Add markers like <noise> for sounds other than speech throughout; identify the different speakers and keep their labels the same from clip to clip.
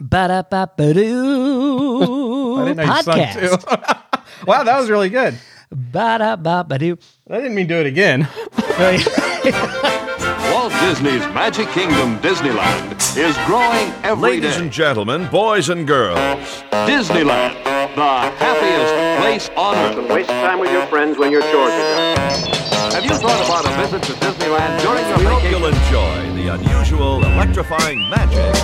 Speaker 1: Ba-da-ba-ba-doo. <laughs>
Speaker 2: I didn't know you sung
Speaker 1: Podcast.
Speaker 2: too. <laughs> wow, that was really good.
Speaker 1: Ba-da-ba-ba-doo.
Speaker 2: I didn't mean do it again. <laughs>
Speaker 3: Walt Disney's Magic Kingdom Disneyland is growing every day.
Speaker 4: Ladies and gentlemen, boys and girls,
Speaker 3: Disneyland, the happiest place on earth.
Speaker 5: Waste time with your friends when your chores are done.
Speaker 3: Have you thought about a visit to Disneyland during your
Speaker 4: we hope you'll enjoy the unusual, electrifying magic.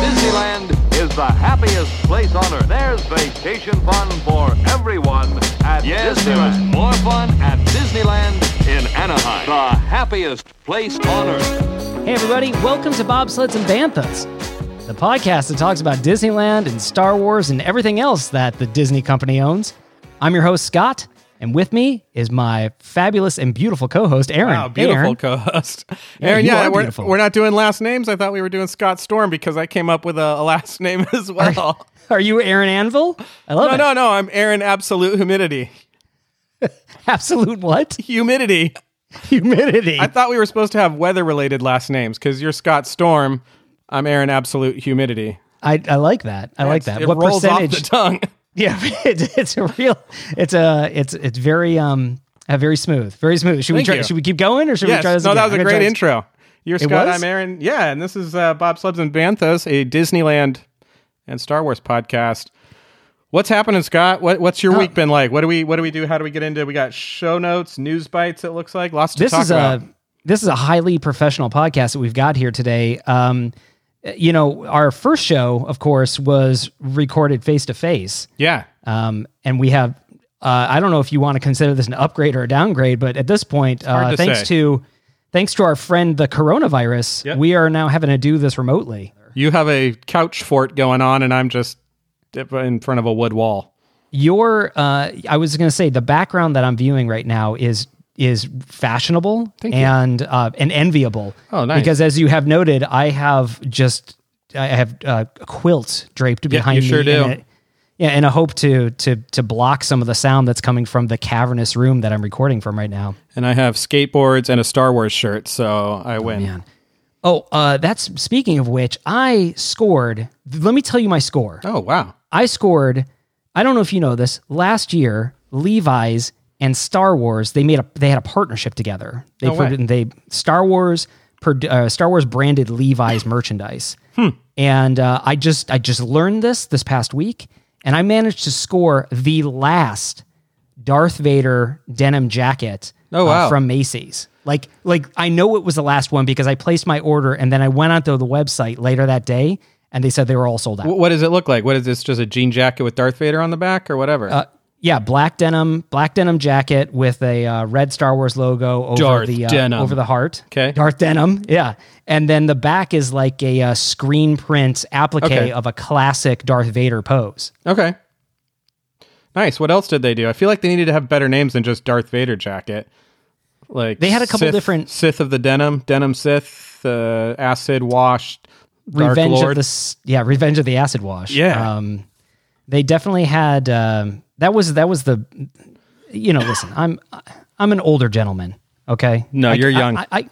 Speaker 3: Disneyland is the happiest place on earth. There's vacation fun for everyone at yes, Disneyland. There's more fun at Disneyland in Anaheim, the happiest place on earth.
Speaker 1: Hey, everybody, welcome to Bobsleds and Banthas, the podcast that talks about Disneyland and Star Wars and everything else that the Disney company owns. I'm your host, Scott, and with me is my fabulous and beautiful co host, Aaron.
Speaker 2: Wow, beautiful
Speaker 1: Aaron.
Speaker 2: co-host.
Speaker 1: Yeah, <laughs>
Speaker 2: Aaron, yeah, we're,
Speaker 1: beautiful.
Speaker 2: we're not doing last names. I thought we were doing Scott Storm because I came up with a, a last <laughs> name as well.
Speaker 1: Are you Aaron Anvil? I love
Speaker 2: no,
Speaker 1: it.
Speaker 2: no, no. I'm Aaron Absolute Humidity. <laughs>
Speaker 1: Absolute what?
Speaker 2: Humidity.
Speaker 1: Humidity.
Speaker 2: I thought we were supposed to have weather-related last names because you're Scott Storm. I'm Aaron Absolute Humidity.
Speaker 1: I, I like that. I like that. What
Speaker 2: rolls
Speaker 1: percentage?
Speaker 2: off the tongue.
Speaker 1: Yeah, <laughs> it, it's a real. It's a. It's it's very um. Uh, very smooth. Very smooth. Should we try?
Speaker 2: you.
Speaker 1: Should we keep going or should
Speaker 2: yes.
Speaker 1: we try this?
Speaker 2: no,
Speaker 1: again?
Speaker 2: that was
Speaker 1: I'm
Speaker 2: a great intro. You're Scott. I'm Aaron. Yeah, and this is uh, Bobsleds and Banthas, a Disneyland and Star Wars podcast. What's happening, Scott? What, what's your
Speaker 1: Oh.
Speaker 2: week been like? What do we What do we do? How do we get into? We got show notes, news bites. It looks like lots to
Speaker 1: This
Speaker 2: talk
Speaker 1: is
Speaker 2: about.
Speaker 1: a this is a highly professional podcast that we've got here today. Um, you know, our first show, of course, was recorded face to face.
Speaker 2: yeah.
Speaker 1: Um, and we have, uh, I don't know if you want to consider this an upgrade or a downgrade, but at this point, uh,
Speaker 2: to
Speaker 1: thanks
Speaker 2: say.
Speaker 1: to thanks to our friend the coronavirus,
Speaker 2: Yep.
Speaker 1: we are now having to do this remotely.
Speaker 2: You have a couch fort going on, and I'm just in front of a wood wall.
Speaker 1: Your, uh, I was going to say, the background that I'm viewing right now is is fashionable and uh, and enviable.
Speaker 2: Oh, nice.
Speaker 1: Because as you have noted, I have just I have uh, a quilt draped behind
Speaker 2: you
Speaker 1: me.
Speaker 2: sure
Speaker 1: in
Speaker 2: do.
Speaker 1: yeah, in a hope to to to block some of the sound that's coming from the cavernous room that I'm recording from right now.
Speaker 2: And I have skateboards and a Star Wars shirt, so I win.
Speaker 1: Man. Oh, uh, that's speaking of which, I scored. Let me tell you my score.
Speaker 2: Oh wow.
Speaker 1: I scored. I don't know if you know this. Last year, Levi's and Star Wars they made a they had a partnership together. They
Speaker 2: No way.
Speaker 1: they Star Wars uh, Star Wars branded Levi's <gasps> merchandise.
Speaker 2: Hmm.
Speaker 1: And uh, I just I just learned this this past week, and I managed to score the last Darth Vader denim jacket
Speaker 2: Oh,
Speaker 1: uh,
Speaker 2: wow.
Speaker 1: from Macy's. Like like I know it was the last one because I placed my order and then I went onto the website later that day and they said they were all sold out.
Speaker 2: What does it look like? What is this? Just a jean jacket with Darth Vader on the back, or whatever?
Speaker 1: Yeah, black denim, black denim jacket with a uh, red Star Wars logo over
Speaker 2: Darth
Speaker 1: the uh, over the heart.
Speaker 2: 'Kay.
Speaker 1: Darth denim. Yeah, and then the back is like a uh, screen print applique
Speaker 2: Okay.
Speaker 1: of a classic Darth Vader pose.
Speaker 2: Okay. Nice. What else did they do? I feel like they needed to have better names than just Darth Vader jacket. Like
Speaker 1: They had a couple
Speaker 2: Sith-
Speaker 1: different-
Speaker 2: Sith of the Denim, Denim Sith, uh, Acid Washed, Dark
Speaker 1: Revenge
Speaker 2: Lord.
Speaker 1: of the yeah, Revenge of the Acid Wash.
Speaker 2: Yeah.
Speaker 1: um, they definitely had. Um, that was that was the. You know, listen, I'm I'm an older gentleman. Okay.
Speaker 2: No,
Speaker 1: I-
Speaker 2: you're young.
Speaker 1: I, I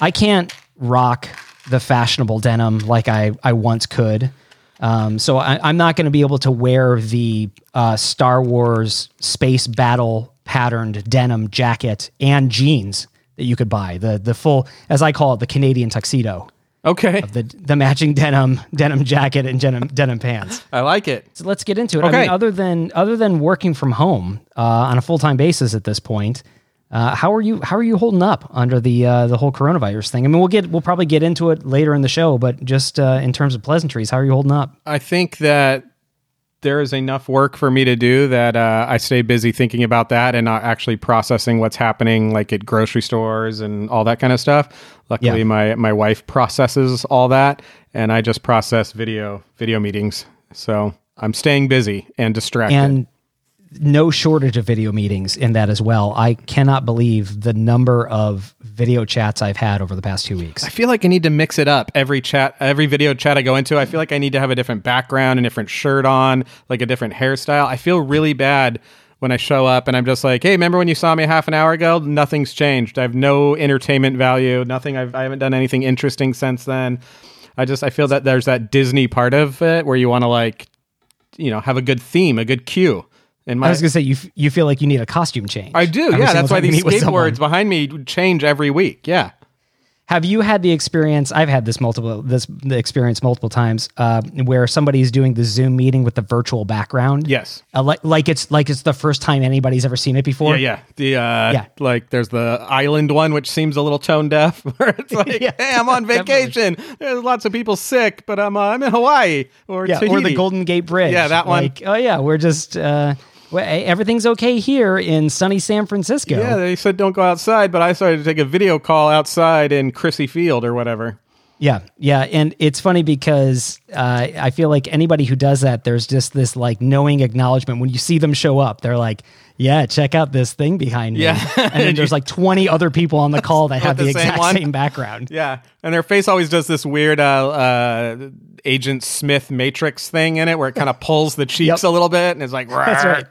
Speaker 1: I can't rock the fashionable denim like I I once could. Um, so I, I'm not going to be able to wear the uh, Star Wars space battle patterned denim jacket and jeans that you could buy the the full as I call it the Canadian tuxedo
Speaker 2: okay.
Speaker 1: the the matching denim denim jacket and denim denim pants.
Speaker 2: I like it.
Speaker 1: So let's get into it. I
Speaker 2: Okay.
Speaker 1: mean, other than other than working from home uh, on a full time basis at this point, uh, how are you how are you holding up under the uh, the whole coronavirus thing? I mean, we'll get we'll probably get into it later in the show, but just uh, in terms of pleasantries, how are you holding up?
Speaker 2: I think that there is enough work for me to do that uh, I stay busy thinking about that and not actually processing what's happening, like at grocery stores and all that kind of stuff. Luckily,
Speaker 1: Yeah.
Speaker 2: my my wife processes all that, and I just process video video meetings. So I'm staying busy and distracted.
Speaker 1: And no shortage of video meetings in that as well. I cannot believe the number of video chats I've had over the past two weeks.
Speaker 2: I feel like I need to mix it up. Every chat, every video chat I go into, I feel like I need to have a different background, a different shirt on, like a different hairstyle. I feel really bad when I show up and I'm just like, hey, remember when you saw me half an hour ago? Nothing's changed. I have no entertainment value. Nothing. I've, I haven't done anything interesting since then. I just I feel that there's that Disney part of it where you want to like, you know, have a good theme, a good cue. And my,
Speaker 1: I was gonna say you f- you feel like you need a costume change.
Speaker 2: I do,
Speaker 1: every
Speaker 2: yeah. That's why these skateboards behind me change every week. Yeah.
Speaker 1: Have you had the experience? I've had this multiple this the experience multiple times uh, where somebody's doing the Zoom meeting with the virtual background.
Speaker 2: Yes.
Speaker 1: uh, like like it's like it's the first time anybody's ever seen it before.
Speaker 2: Yeah, yeah. The uh
Speaker 1: Yeah.
Speaker 2: like there's the island one which seems a little tone deaf <laughs> where it's <laughs> like,
Speaker 1: Yeah,
Speaker 2: "Hey, I'm on vacation. There's lots of people sick, but I'm uh, I'm in Hawaii or
Speaker 1: yeah, or the Golden Gate Bridge.
Speaker 2: Yeah, that one.
Speaker 1: Like, oh yeah, we're just uh, well, everything's okay here in sunny San Francisco.
Speaker 2: Yeah, they said don't go outside, but I started to take a video call outside in Crissy Field or whatever.
Speaker 1: Yeah, yeah, and it's funny because uh, I feel like anybody who does that, there's just this like knowing acknowledgement when you see them show up. They're like, "Yeah, check out this thing behind me."
Speaker 2: Yeah.
Speaker 1: and then there's like 20 other people on the call that <laughs> have
Speaker 2: the
Speaker 1: the,
Speaker 2: same
Speaker 1: exact
Speaker 2: one?
Speaker 1: same background. <laughs>
Speaker 2: Yeah, and their face always does this weird uh, uh, Agent Smith Matrix thing in it, where it kind of pulls the <laughs> cheeks
Speaker 1: Yep.
Speaker 2: a little bit, and it's like,
Speaker 1: That's right.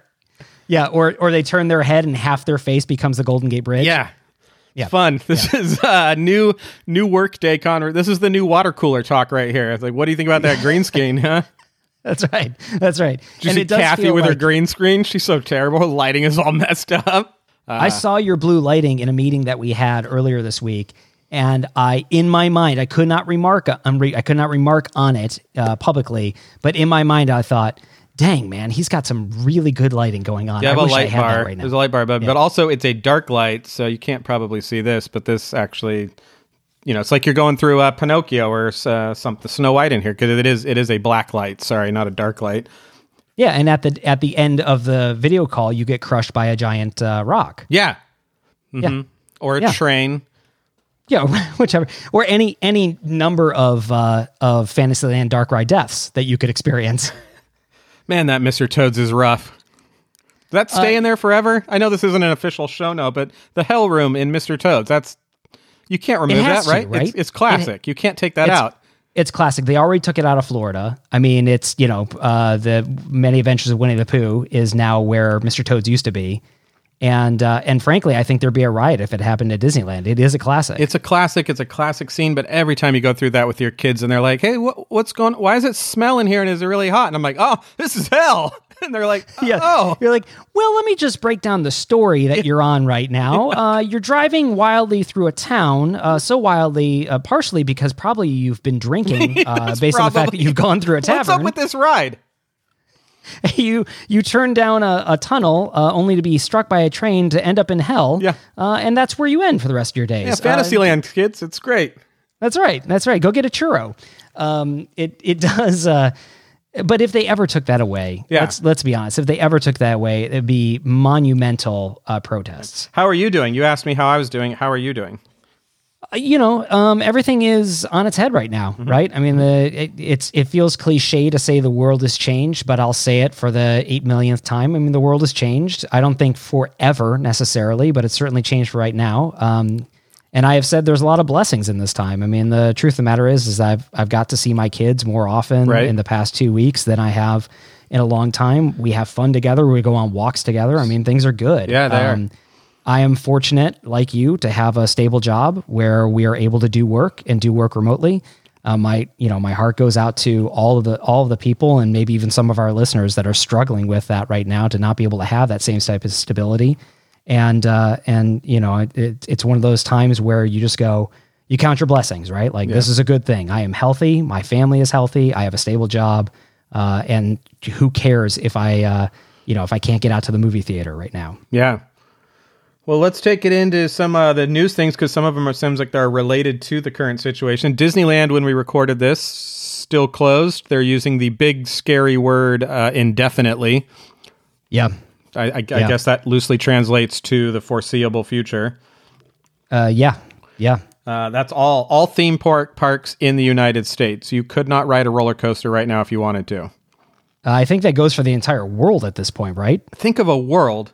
Speaker 1: Yeah, or or they turn their head and half their face becomes the Golden Gate Bridge.
Speaker 2: Yeah.
Speaker 1: Yeah.
Speaker 2: Fun. This is uh new new work day Connor. This is the new water cooler talk right here. It's like, what do you think about that green screen, huh? <laughs>
Speaker 1: that's right. That's right.
Speaker 2: Did you
Speaker 1: and
Speaker 2: see
Speaker 1: it does
Speaker 2: Kathy with her green screen? She's so terrible. Her <laughs> lighting is all messed up.
Speaker 1: I saw your blue lighting in a meeting that we had earlier this week, and I, in my mind, I could not remark on, I could not remark on it uh, publicly, but in my mind, I thought, "Dang man, he's got some really good lighting going on."
Speaker 2: You
Speaker 1: I
Speaker 2: have a
Speaker 1: wish I
Speaker 2: light
Speaker 1: had that
Speaker 2: bar.
Speaker 1: right now.
Speaker 2: There's a light bar above, but also it's a dark light, so you can't probably see this. But this actually, you know, it's like you're going through uh, Pinocchio or uh, something Snow White in here because it is it is a black light. Sorry, not a dark light.
Speaker 1: yeah, and at the at the end of the video call, you get crushed by a giant uh, rock.
Speaker 2: Yeah,
Speaker 1: Yeah,
Speaker 2: or a
Speaker 1: Yeah.
Speaker 2: train.
Speaker 1: yeah, <laughs> whichever, or any any number of uh, of Fantasyland dark ride deaths that you could experience. <laughs>
Speaker 2: Man, that Mr. Toads is rough. Does that
Speaker 1: Uh,
Speaker 2: stay in there forever? I know this isn't an official show note, but the Hell Room in Mr. Toads, that's you can't remove that,
Speaker 1: to,
Speaker 2: right?
Speaker 1: right?
Speaker 2: It's, it's classic. you can't take that out.
Speaker 1: It's classic. They already took it out of Florida. I mean, it's you know uh, the Many Adventures of Winnie the Pooh is now where Mr. Toad's used to be, and uh, and frankly, I think there'd be a riot if it happened at Disneyland. It is a classic.
Speaker 2: It's a classic. It's a classic scene. But every time you go through that with your kids, and they're like, "Hey, what, what's going? Why is it smelling here? And is it really hot?" And I'm like, "Oh, this is hell." <laughs> And they're like, <laughs>
Speaker 1: yeah.
Speaker 2: "Oh,
Speaker 1: You're like, well, let me just break down the story that you're on right now. <laughs> Uh, you're driving wildly through a town, uh, so wildly, uh, partially because probably you've been drinking, uh, based on the fact that you've gone through a tavern.
Speaker 2: what's up with this ride?" <laughs>
Speaker 1: you you turn down a, a tunnel uh, only to be struck by a train to end up in hell.
Speaker 2: Yeah.
Speaker 1: uh, and that's where you end for the rest of your days.
Speaker 2: Yeah,
Speaker 1: Uh,
Speaker 2: Fantasyland kids, it's great.
Speaker 1: that's right. That's right. Go get a churro. Um, it it <laughs> does. Uh, but if they ever took that away,
Speaker 2: Yeah.
Speaker 1: let's let's be honest. If they ever took that away, it'd be monumental uh, protests.
Speaker 2: How are you doing? You asked me how I was doing. How are you doing?
Speaker 1: Uh, you know, um, everything is on its head right now,
Speaker 2: Mm-hmm.
Speaker 1: right? I mean, the it, it's it feels cliche to say the world has changed, but I'll say it for the eight millionth time. I mean, the world has changed. I don't think forever necessarily, but it's certainly changed for right now. Um, and I have said there's a lot of blessings in this time. I mean, the truth of the matter is, is I've I've got to see my kids more often
Speaker 2: Right.
Speaker 1: in the past two weeks than I have in a long time. We have fun together. We go on walks together. I mean, things are good.
Speaker 2: Yeah, they are.
Speaker 1: I am fortunate, like you, to have a stable job where we are able to do work and do work remotely. Uh, my, you know, my heart goes out to all of the all of the people and maybe even some of our listeners that are struggling with that right now to not be able to have that same type of stability. And uh, and you know, it, it, it's one of those times where you just go, you count your blessings, right? Like this is a good thing. I am healthy. My family is healthy. I have a stable job. Uh, and who cares if I, uh, you know, if I can't get out to the movie theater right now?
Speaker 2: Yeah. Well, let's take it into some uh, the news things because some of them are seems like they're related to the current situation. Disneyland, when we recorded this, still closed. They're using the big scary word uh, indefinitely.
Speaker 1: Yeah.
Speaker 2: I, I, I guess that loosely translates to the foreseeable future.
Speaker 1: Uh, yeah, yeah.
Speaker 2: Uh, that's all all theme park parks in the United States. You could not ride a roller coaster right now if you wanted to.
Speaker 1: Uh, I think that goes for the entire world at this point, right?
Speaker 2: Think of a world.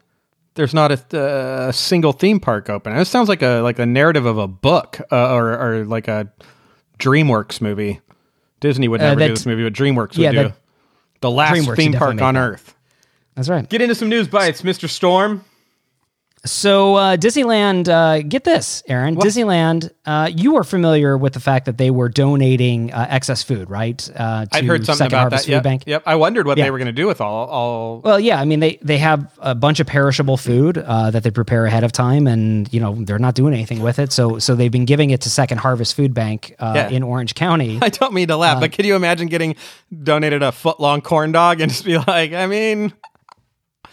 Speaker 2: There's not a, uh, single theme park open. This sounds like a like a narrative of a book uh, or or like a DreamWorks movie. Disney would
Speaker 1: Uh,
Speaker 2: never do this movie, but DreamWorks would do
Speaker 1: that-
Speaker 2: the last
Speaker 1: DreamWorks
Speaker 2: theme park on
Speaker 1: that.
Speaker 2: Earth.
Speaker 1: That's right.
Speaker 2: Get into some news bites, Mr. Storm.
Speaker 1: So uh, Disneyland, uh, get this, Aaron. Disneyland, uh, you are familiar with the fact that they were donating uh, excess food, right? Uh, to
Speaker 2: I'd heard something
Speaker 1: Second
Speaker 2: about
Speaker 1: Harvest
Speaker 2: that.
Speaker 1: Food
Speaker 2: Yep.
Speaker 1: Bank.
Speaker 2: Yep. I wondered what
Speaker 1: Yeah.
Speaker 2: they were going to do with all all.
Speaker 1: Well, yeah, I mean they they have a bunch of perishable food uh, that they prepare ahead of time, and you know they're not doing anything with it. So so they've been giving it to Second Harvest Food Bank uh,
Speaker 2: Yeah.
Speaker 1: in Orange County. <laughs>
Speaker 2: I don't mean to laugh, but can you imagine getting donated a foot long corn dog and just be like, I mean,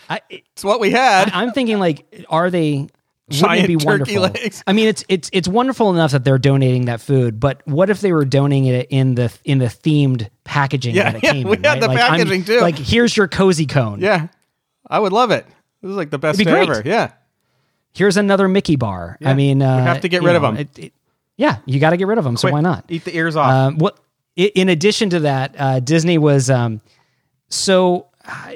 Speaker 1: I,
Speaker 2: it's what we had.
Speaker 1: I'm thinking like, are they?
Speaker 2: Giant
Speaker 1: be
Speaker 2: turkey
Speaker 1: wonderful?
Speaker 2: legs.
Speaker 1: I mean, it's it's it's wonderful enough that they're donating that food, but what if they were donating it in the in the themed packaging
Speaker 2: Yeah,
Speaker 1: that it
Speaker 2: yeah,
Speaker 1: came
Speaker 2: we
Speaker 1: in?
Speaker 2: had
Speaker 1: right?
Speaker 2: the
Speaker 1: Like, I'm-
Speaker 2: packaging, too.
Speaker 1: Like, here's your cozy cone.
Speaker 2: yeah, I would love it. This is like the best
Speaker 1: It'd be
Speaker 2: ever. Yeah.
Speaker 1: Here's another Mickey bar.
Speaker 2: Yeah,
Speaker 1: I mean, uh,
Speaker 2: have to get rid of them.
Speaker 1: it- it- yeah, you got to get rid of them. So why not?
Speaker 2: Eat the ears off.
Speaker 1: Um, what in addition to that, uh, Disney was um, so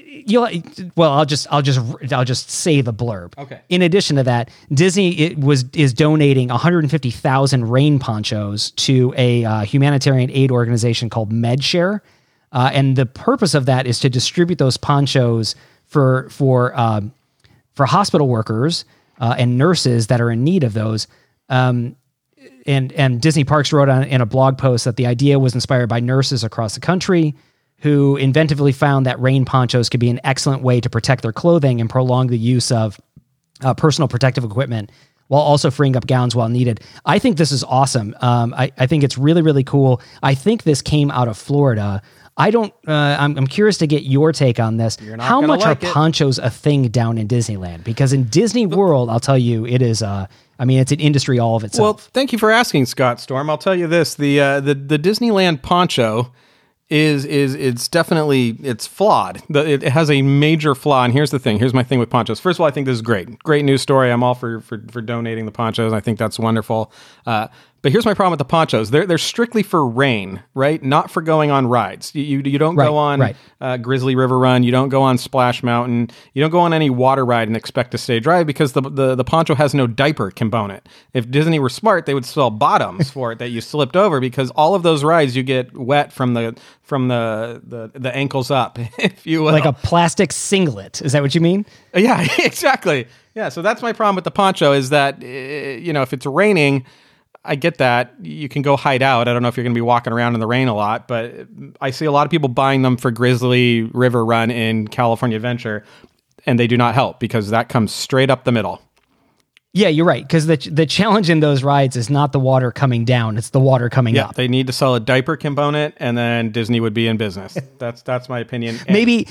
Speaker 1: you well. I'll just I'll just I'll just say the blurb.
Speaker 2: Okay.
Speaker 1: In addition to that, Disney it was is donating 150,000 rain ponchos to a uh, humanitarian aid organization called MedShare, uh, and the purpose of that is to distribute those ponchos for for um, for hospital workers uh, and nurses that are in need of those. Um, and and Disney Parks wrote on in a blog post that the idea was inspired by nurses across the country who inventively found that rain ponchos could be an excellent way to protect their clothing and prolong the use of uh, personal protective equipment while also freeing up gowns while needed. I think this is awesome. Um, I, I think it's really, really cool. I think this came out of Florida. I don't, uh, I'm, I'm curious to get your take on this. How much
Speaker 2: like
Speaker 1: are
Speaker 2: it.
Speaker 1: ponchos a thing down in Disneyland? Because in Disney World, I'll tell you, it is, uh, I mean, it's an industry all of itself.
Speaker 2: Well, thank you for asking, Scott Storm. I'll tell you this: the uh, the the Disneyland poncho is is it's definitely it's flawed. It, has a major flaw. And here's the thing: here's my thing with ponchos. First of all, I think this is great. Great news story. I'm all for for, for donating the ponchos. I think that's wonderful. Uh, but here's my problem with the ponchos. They're they're strictly for rain, right? Not for going on rides. You you, you don't
Speaker 1: Right,
Speaker 2: go on
Speaker 1: right.
Speaker 2: uh, Grizzly River Run. You don't go on Splash Mountain. You don't go on any water ride and expect to stay dry because the, the, the poncho has no diaper component. If Disney were smart, they would sell bottoms for it that you slipped over because all of those rides you get wet from the from the the, the ankles up, <laughs> if you will.
Speaker 1: like a plastic singlet. Is that what you mean?
Speaker 2: Yeah, <laughs> exactly. Yeah, so that's my problem with the poncho is that uh, you know if it's raining, I get that you can go hide out. I don't know if you're going to be walking around in the rain a lot, but I see a lot of people buying them for Grizzly River Run in California Adventure, and they do not help because that comes straight up the middle.
Speaker 1: Yeah, you're right. Because the the challenge in those rides is not the water coming down; it's the water coming
Speaker 2: Yeah,
Speaker 1: up.
Speaker 2: they need to sell a diaper component, and then Disney would be in business. <laughs> That's that's my opinion. And-
Speaker 1: Maybe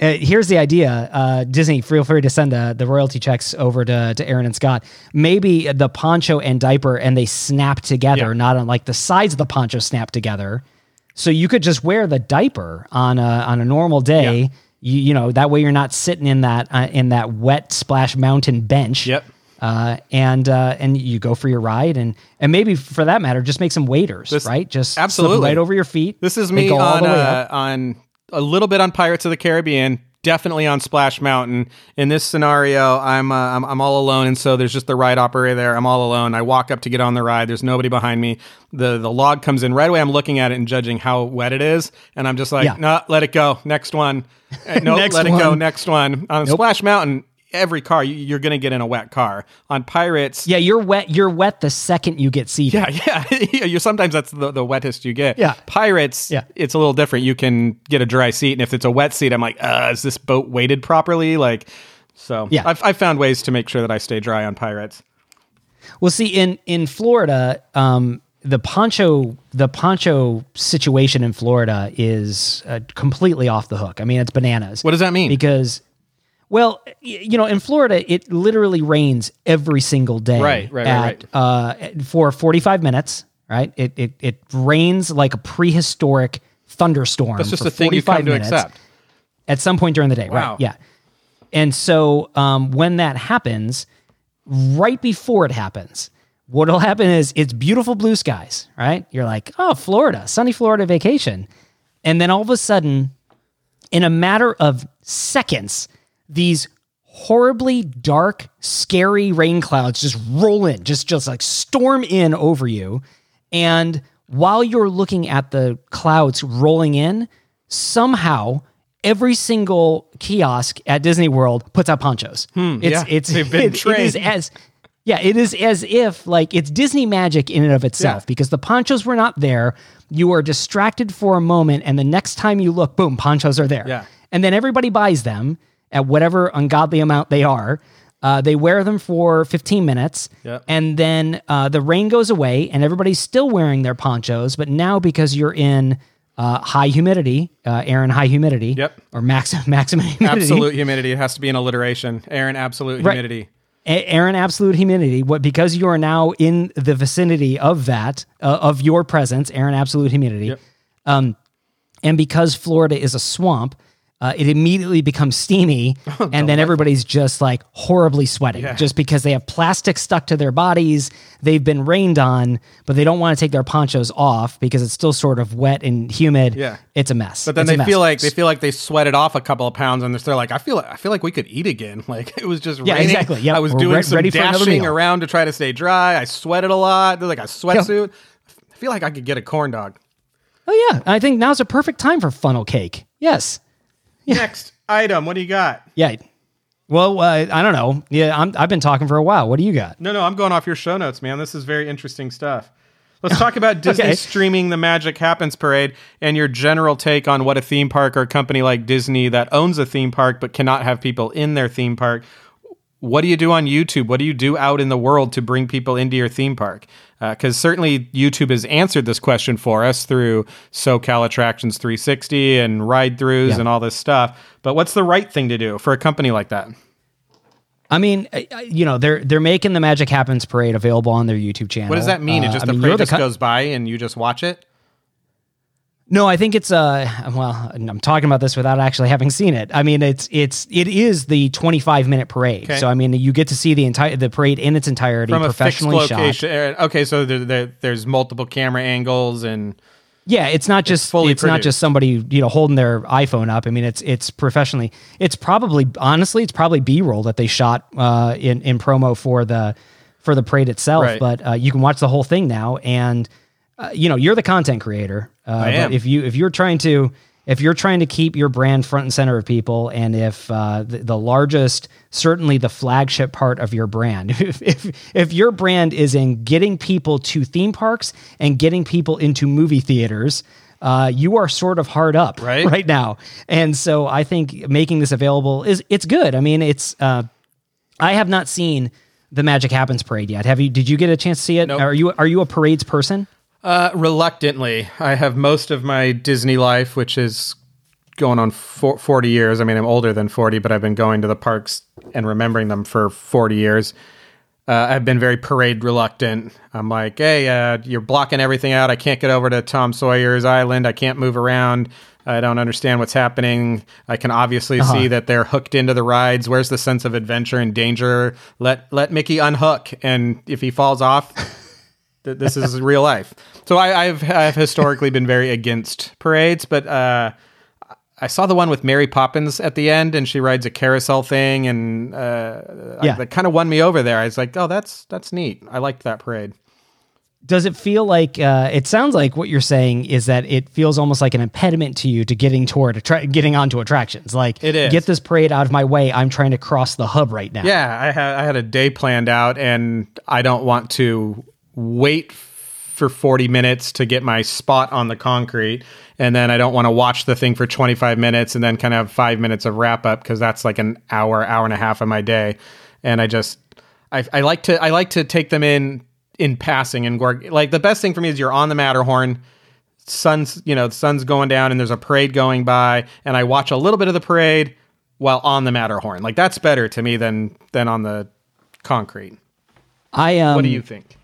Speaker 1: uh, here's the idea. Uh, Disney, feel free to send uh, the royalty checks over to, to Aaron and Scott. Maybe the poncho and diaper and they snap together,
Speaker 2: Yeah.
Speaker 1: not on like the sides of the poncho snap together. So you could just wear the diaper on a on a normal day.
Speaker 2: Yeah.
Speaker 1: You, you know that way you're not sitting in that uh, in that wet splash mountain bench.
Speaker 2: Yep.
Speaker 1: Uh, and uh, and you go for your ride and and maybe for that matter just make some waders
Speaker 2: This-
Speaker 1: right just
Speaker 2: absolutely.
Speaker 1: right over your feet.
Speaker 2: This is me on uh, on a little bit on Pirates of the Caribbean, definitely on Splash Mountain. In this scenario, I'm, uh, I'm I'm all alone, and so there's just the ride operator there. I'm all alone. I walk up to get on the ride. There's nobody behind me. the The log comes in right away. I'm looking at it and judging how wet it is, and I'm just like,
Speaker 1: Yeah.
Speaker 2: no, let it go. Next one. <laughs> No,
Speaker 1: Next
Speaker 2: let it go. Next one. On Splash Mountain. Every car you- you're going to get in a wet car. On Pirates,
Speaker 1: Yeah, you're wet. You're wet the second you get seated.
Speaker 2: yeah, <laughs> yeah. you sometimes that's the, the wettest you get.
Speaker 1: Yeah.
Speaker 2: Pirates,
Speaker 1: Yeah.
Speaker 2: it's a little different. You can get a dry seat, and if it's a wet seat, I'm like, uh, is this boat weighted properly? Like, so
Speaker 1: Yeah.
Speaker 2: I've, I've found ways to make sure that I stay dry on Pirates.
Speaker 1: Well, see, in in Florida, um, the poncho the poncho situation in Florida is uh, completely off the hook. I mean, it's bananas.
Speaker 2: What does that mean?
Speaker 1: Because, well, you know, in Florida, it literally rains every single day.
Speaker 2: Right, right, right,
Speaker 1: at, Uh, for forty five minutes. Right. It, it it rains like a prehistoric thunderstorm.
Speaker 2: That's just a thing you
Speaker 1: 45
Speaker 2: come to accept.
Speaker 1: at some point during the day.
Speaker 2: Wow.
Speaker 1: Right. Yeah. And so um, when that happens, right before it happens, what'll happen is it's beautiful blue skies, right? You're like, oh, Florida, sunny Florida vacation. And then all of a sudden, in a matter of seconds, these horribly dark, scary rain clouds just roll in, just just like storm in over you. And while you're looking at the clouds rolling in, somehow every single kiosk at Disney World puts out ponchos. it's
Speaker 2: Hmm, yeah.
Speaker 1: it's
Speaker 2: They've been
Speaker 1: it- <laughs> it is
Speaker 2: trained.
Speaker 1: as yeah, it is as if like it's Disney magic in and of itself
Speaker 2: Yeah.
Speaker 1: because the ponchos were not there. You are distracted for a moment, and the next time you look, boom, ponchos are there.
Speaker 2: Yeah.
Speaker 1: And then everybody buys them at whatever ungodly amount they are. Uh, they wear them for 15 minutes,
Speaker 2: Yep.
Speaker 1: and then uh, the rain goes away, and everybody's still wearing their ponchos. But now, because you're in uh, high humidity, uh, air in high humidity,
Speaker 2: Yep.
Speaker 1: or max <laughs> maximum humidity,
Speaker 2: Absolute humidity. It has to be an alliteration. Aaron, absolute
Speaker 1: Right.
Speaker 2: humidity.
Speaker 1: A- air in absolute humidity. What because you are now in the vicinity of that uh, of your presence, air in absolute humidity,
Speaker 2: Yep.
Speaker 1: um, and because Florida is a swamp, uh, it immediately becomes steamy, <laughs> and then everybody's just like horribly sweating,
Speaker 2: Yeah.
Speaker 1: just because they have plastic stuck to their bodies. They've been rained on, but they don't want to take their ponchos off because it's still sort of wet and humid.
Speaker 2: Yeah.
Speaker 1: it's a mess.
Speaker 2: But then
Speaker 1: It's
Speaker 2: they feel like they feel like they sweated off a couple of pounds, and they're still like, I feel I feel like we could eat again. <laughs> Like it was just
Speaker 1: Yeah,
Speaker 2: raining.
Speaker 1: exactly. Yep.
Speaker 2: I was
Speaker 1: We're
Speaker 2: doing
Speaker 1: re-
Speaker 2: some
Speaker 1: ready for another
Speaker 2: dashing around to try to stay dry. I sweated a lot. There's like a sweatsuit. I feel like I could get a corn dog.
Speaker 1: oh yeah, I think now's a perfect time for funnel cake. Yes. <laughs>
Speaker 2: Next item. What do you got?
Speaker 1: Yeah. Well, uh, I don't know. Yeah, I'm, I've been talking for a while. What do you got?
Speaker 2: No, no, I'm going off your show notes, man. This is very interesting stuff. Let's talk about <laughs> Disney
Speaker 1: Okay.
Speaker 2: streaming the Magic Happens parade and your general take on what a theme park or a company like Disney that owns a theme park but cannot have people in their theme park. What do you do on YouTube? What do you do out in the world to bring people into your theme park? Because certainly YouTube has answered this question for us through SoCal Attractions 360 and ride throughs
Speaker 1: Yeah.
Speaker 2: and all this stuff. But what's the right thing to do for a company like that?
Speaker 1: I mean, uh, uh, you know, they're they're making the Magic Happens parade available on their YouTube channel.
Speaker 2: What does that mean?
Speaker 1: Uh,
Speaker 2: it just
Speaker 1: I
Speaker 2: the
Speaker 1: mean,
Speaker 2: parade
Speaker 1: the
Speaker 2: just
Speaker 1: co-
Speaker 2: goes by and you just watch it?
Speaker 1: No, I think it's uh well, I'm talking about this without actually having seen it. I mean, it's it's it is the 25 minute parade.
Speaker 2: Okay.
Speaker 1: So I mean, you get to see the entire the parade in its entirety,
Speaker 2: from a fixed
Speaker 1: professionally shot.
Speaker 2: uh, Okay, so there, there, there's multiple camera angles and
Speaker 1: Yeah, it's not just
Speaker 2: fully
Speaker 1: it's not just somebody you know holding their iPhone up. I mean, it's it's professionally. It's probably honestly, it's probably B roll that they shot uh, in in promo for the for the parade itself.
Speaker 2: Right.
Speaker 1: But uh, you can watch the whole thing now, and uh, you know you're the content creator. Uh,
Speaker 2: I am.
Speaker 1: If you if you're trying to if you're trying to keep your brand front and center of people, and if uh, the, the largest, certainly the flagship part of your brand, <laughs> if, if if your brand is in getting people to theme parks and getting people into movie theaters, uh, you are sort of hard up <laughs>
Speaker 2: Right.
Speaker 1: right now. And so I think making this available is it's good. I mean, it's uh, I have not seen the Magic Happens parade yet. Have you? Did you get a chance to see it?
Speaker 2: Nope.
Speaker 1: Are you are you a parades person?
Speaker 2: Uh, reluctantly, I have most of my Disney life, which is going on for 40 years. I mean, I'm older than 40, but I've been going to the parks and remembering them for 40 years. Uh, I've been very parade reluctant. I'm like, hey, uh, you're blocking everything out. I can't get over to Tom Sawyer's Island. I can't move around. I don't understand what's happening. I can obviously see that they're hooked into the rides. Where's the sense of adventure and danger? Let let Mickey unhook, and if he falls off, this is <laughs> real life. So I, I've I've historically been very against parades, but uh, I saw the one with Mary Poppins at the end, and she rides a carousel thing, and uh, I- that kind of won me over there. I was like, oh, that's that's neat. I liked that parade.
Speaker 1: Does it feel like uh, it sounds like what you're saying is that it feels almost like an impediment to you to getting toward attra- getting onto attractions? Like
Speaker 2: It is.
Speaker 1: get this parade out of my way. I'm trying to cross the hub right now.
Speaker 2: Yeah, I had I had a day planned out, and I don't want to wait for 40 minutes to get my spot on the concrete, and then I don't want to watch the thing for 25 minutes and then kind of have five minutes of wrap up because that's like an hour, hour and a half of my day, and I just I, I like to I like to take them in in passing and like the best thing for me is you're on the Matterhorn sun's you know the sun's going down and there's a parade going by and i watch a little bit of the parade while on the matterhorn. Like that's better to me than than on the concrete.
Speaker 1: I um,
Speaker 2: what do you think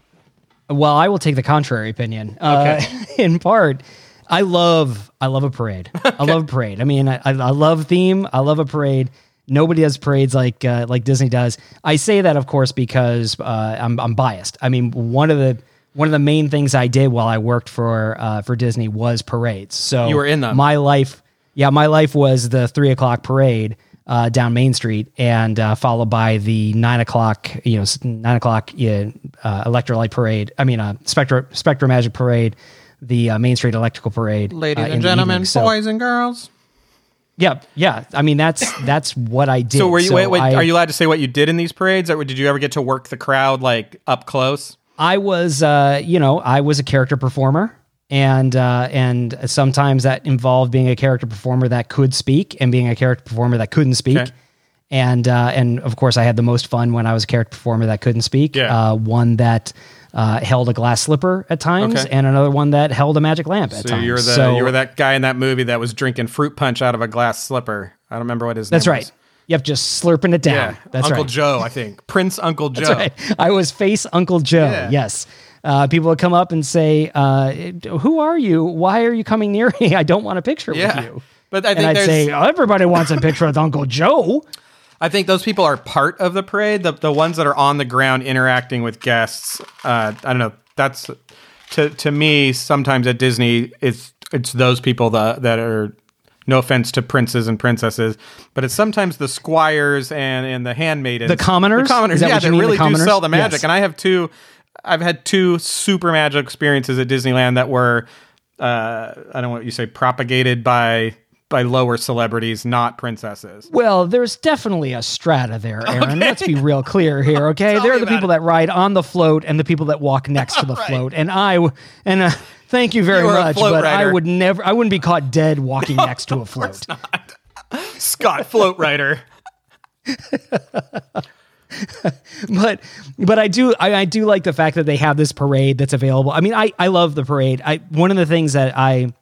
Speaker 1: Well, I will take the contrary opinion. Uh, <laughs> in part, I love I love a parade. I love a parade. I mean, I, I I love theme. I love a parade. Nobody does parades like uh, like Disney does. I say that, of course, because uh, I'm I'm biased. I mean, one of the one of the main things I did while I worked for uh, for Disney was parades. So
Speaker 2: You were in them.
Speaker 1: My life, yeah, my life was the three o'clock parade uh, down Main Street, and uh, followed by the nine o'clock, you know, nine o'clock yeah, uh, electrolyte parade. I mean, uh, Spectra SpectroMagic parade, the uh, Main Street Electrical Parade. uh, and gentlemen, evening. So-
Speaker 2: and girls
Speaker 1: Yeah, yeah. I mean, that's that's what I did.
Speaker 2: So were you? wait, wait.
Speaker 1: I,
Speaker 2: are you allowed to say what you did in these parades, or did you ever get to work the crowd like up close?
Speaker 1: I was, uh, you know, I was a character performer, and uh, and sometimes that involved being a character performer that could speak, and being a character performer that couldn't speak.
Speaker 2: Okay.
Speaker 1: And uh, and of course, I had the most fun when I was a character performer that couldn't speak.
Speaker 2: Yeah.
Speaker 1: Uh, one that uh, held a glass slipper at times,
Speaker 2: Okay.
Speaker 1: and another one that held a magic lamp at
Speaker 2: So
Speaker 1: times.
Speaker 2: you're the
Speaker 1: So-
Speaker 2: you were that guy in that movie that was drinking fruit punch out of a glass slipper. I don't remember what his
Speaker 1: That's
Speaker 2: name
Speaker 1: right.
Speaker 2: was.
Speaker 1: Yep, just slurping it down.
Speaker 2: Yeah,
Speaker 1: That's
Speaker 2: Uncle
Speaker 1: right.
Speaker 2: Joe, I think Prince Uncle Joe.
Speaker 1: That's right. I was face Uncle Joe.
Speaker 2: Yeah.
Speaker 1: Yes. Uh, people would come up and say, uh, "Who are you? Why are you coming near <laughs> me? I don't want a picture
Speaker 2: Yeah.
Speaker 1: with you."
Speaker 2: But I
Speaker 1: And
Speaker 2: think
Speaker 1: I'd
Speaker 2: there's,
Speaker 1: say, "Everybody wants a picture with Uncle Joe."
Speaker 2: I think those people are part of the parade. The the ones that are on the ground interacting with guests. Uh, I don't know. That's to to me. Sometimes at Disney, it's it's those people that that are. No offense to princes and princesses, but it's sometimes the squires and, and the handmaidens,
Speaker 1: The commoners?
Speaker 2: the commoners, yeah, that really do sell the magic.
Speaker 1: Yes.
Speaker 2: And I have two, I've had two super magical experiences at Disneyland that were, uh, I don't know what you say, propagated by by lower celebrities, not princesses.
Speaker 1: Well, there's definitely a strata there, <laughs> Aaron. Let's be real clear here, okay? There are the people
Speaker 2: it.
Speaker 1: that ride on the float and the people that walk <laughs> next to the float. And I and uh, thank you very
Speaker 2: You
Speaker 1: much, but I would never I wouldn't be caught dead walking <laughs> next to a float.
Speaker 2: Scott Float Rider. <laughs>
Speaker 1: but but I do I, I do like the fact that they have this parade that's available. I mean, I I love the parade. I one of the things that I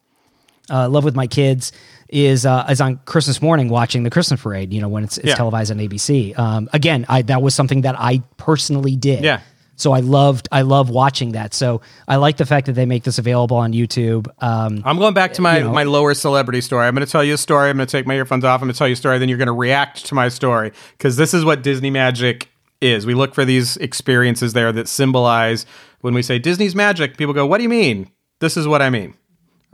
Speaker 1: uh, love with my kids is uh, is on Christmas morning watching the Christmas parade. You know, when it's, it's
Speaker 2: Yeah.
Speaker 1: televised on ABC. Um, again, I that was something that I personally did.
Speaker 2: Yeah.
Speaker 1: So I loved I love watching that. So I like the fact that they make this available on YouTube. Um,
Speaker 2: I'm going back to my,
Speaker 1: You know.
Speaker 2: my lower celebrity story. I'm going to tell you a story. I'm going to take my earphones off. I'm going to tell you a story. Then you're going to react to my story because this is what Disney magic is. We look for these experiences there that symbolize when we say Disney's magic. People go, "What do you mean?" This is what I mean.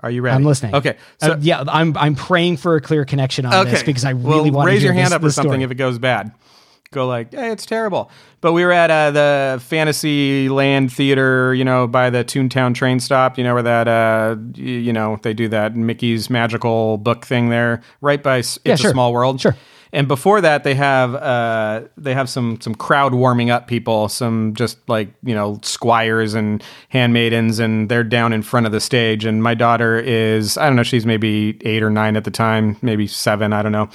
Speaker 2: Are you ready?
Speaker 1: I'm listening.
Speaker 2: Okay. So
Speaker 1: Uh, yeah, I'm I'm praying for a clear connection on this because I really
Speaker 2: well,
Speaker 1: want to
Speaker 2: raise your hand
Speaker 1: this-
Speaker 2: up or something
Speaker 1: story.
Speaker 2: if it goes bad. Go like, hey, it's terrible. But we were at uh, the Fantasy Land Theater, you know, by the Toontown train stop. You know where that, uh, you know, they do that Mickey's magical book thing there, right by S-
Speaker 1: Yeah,
Speaker 2: It's
Speaker 1: sure.
Speaker 2: a Small World.
Speaker 1: Sure.
Speaker 2: And before that, they have uh, they have some some crowd warming up people, some just like you know squires and handmaidens, and they're down in front of the stage. And my daughter is I don't know, she's maybe eight or nine at the time, maybe seven, I don't know.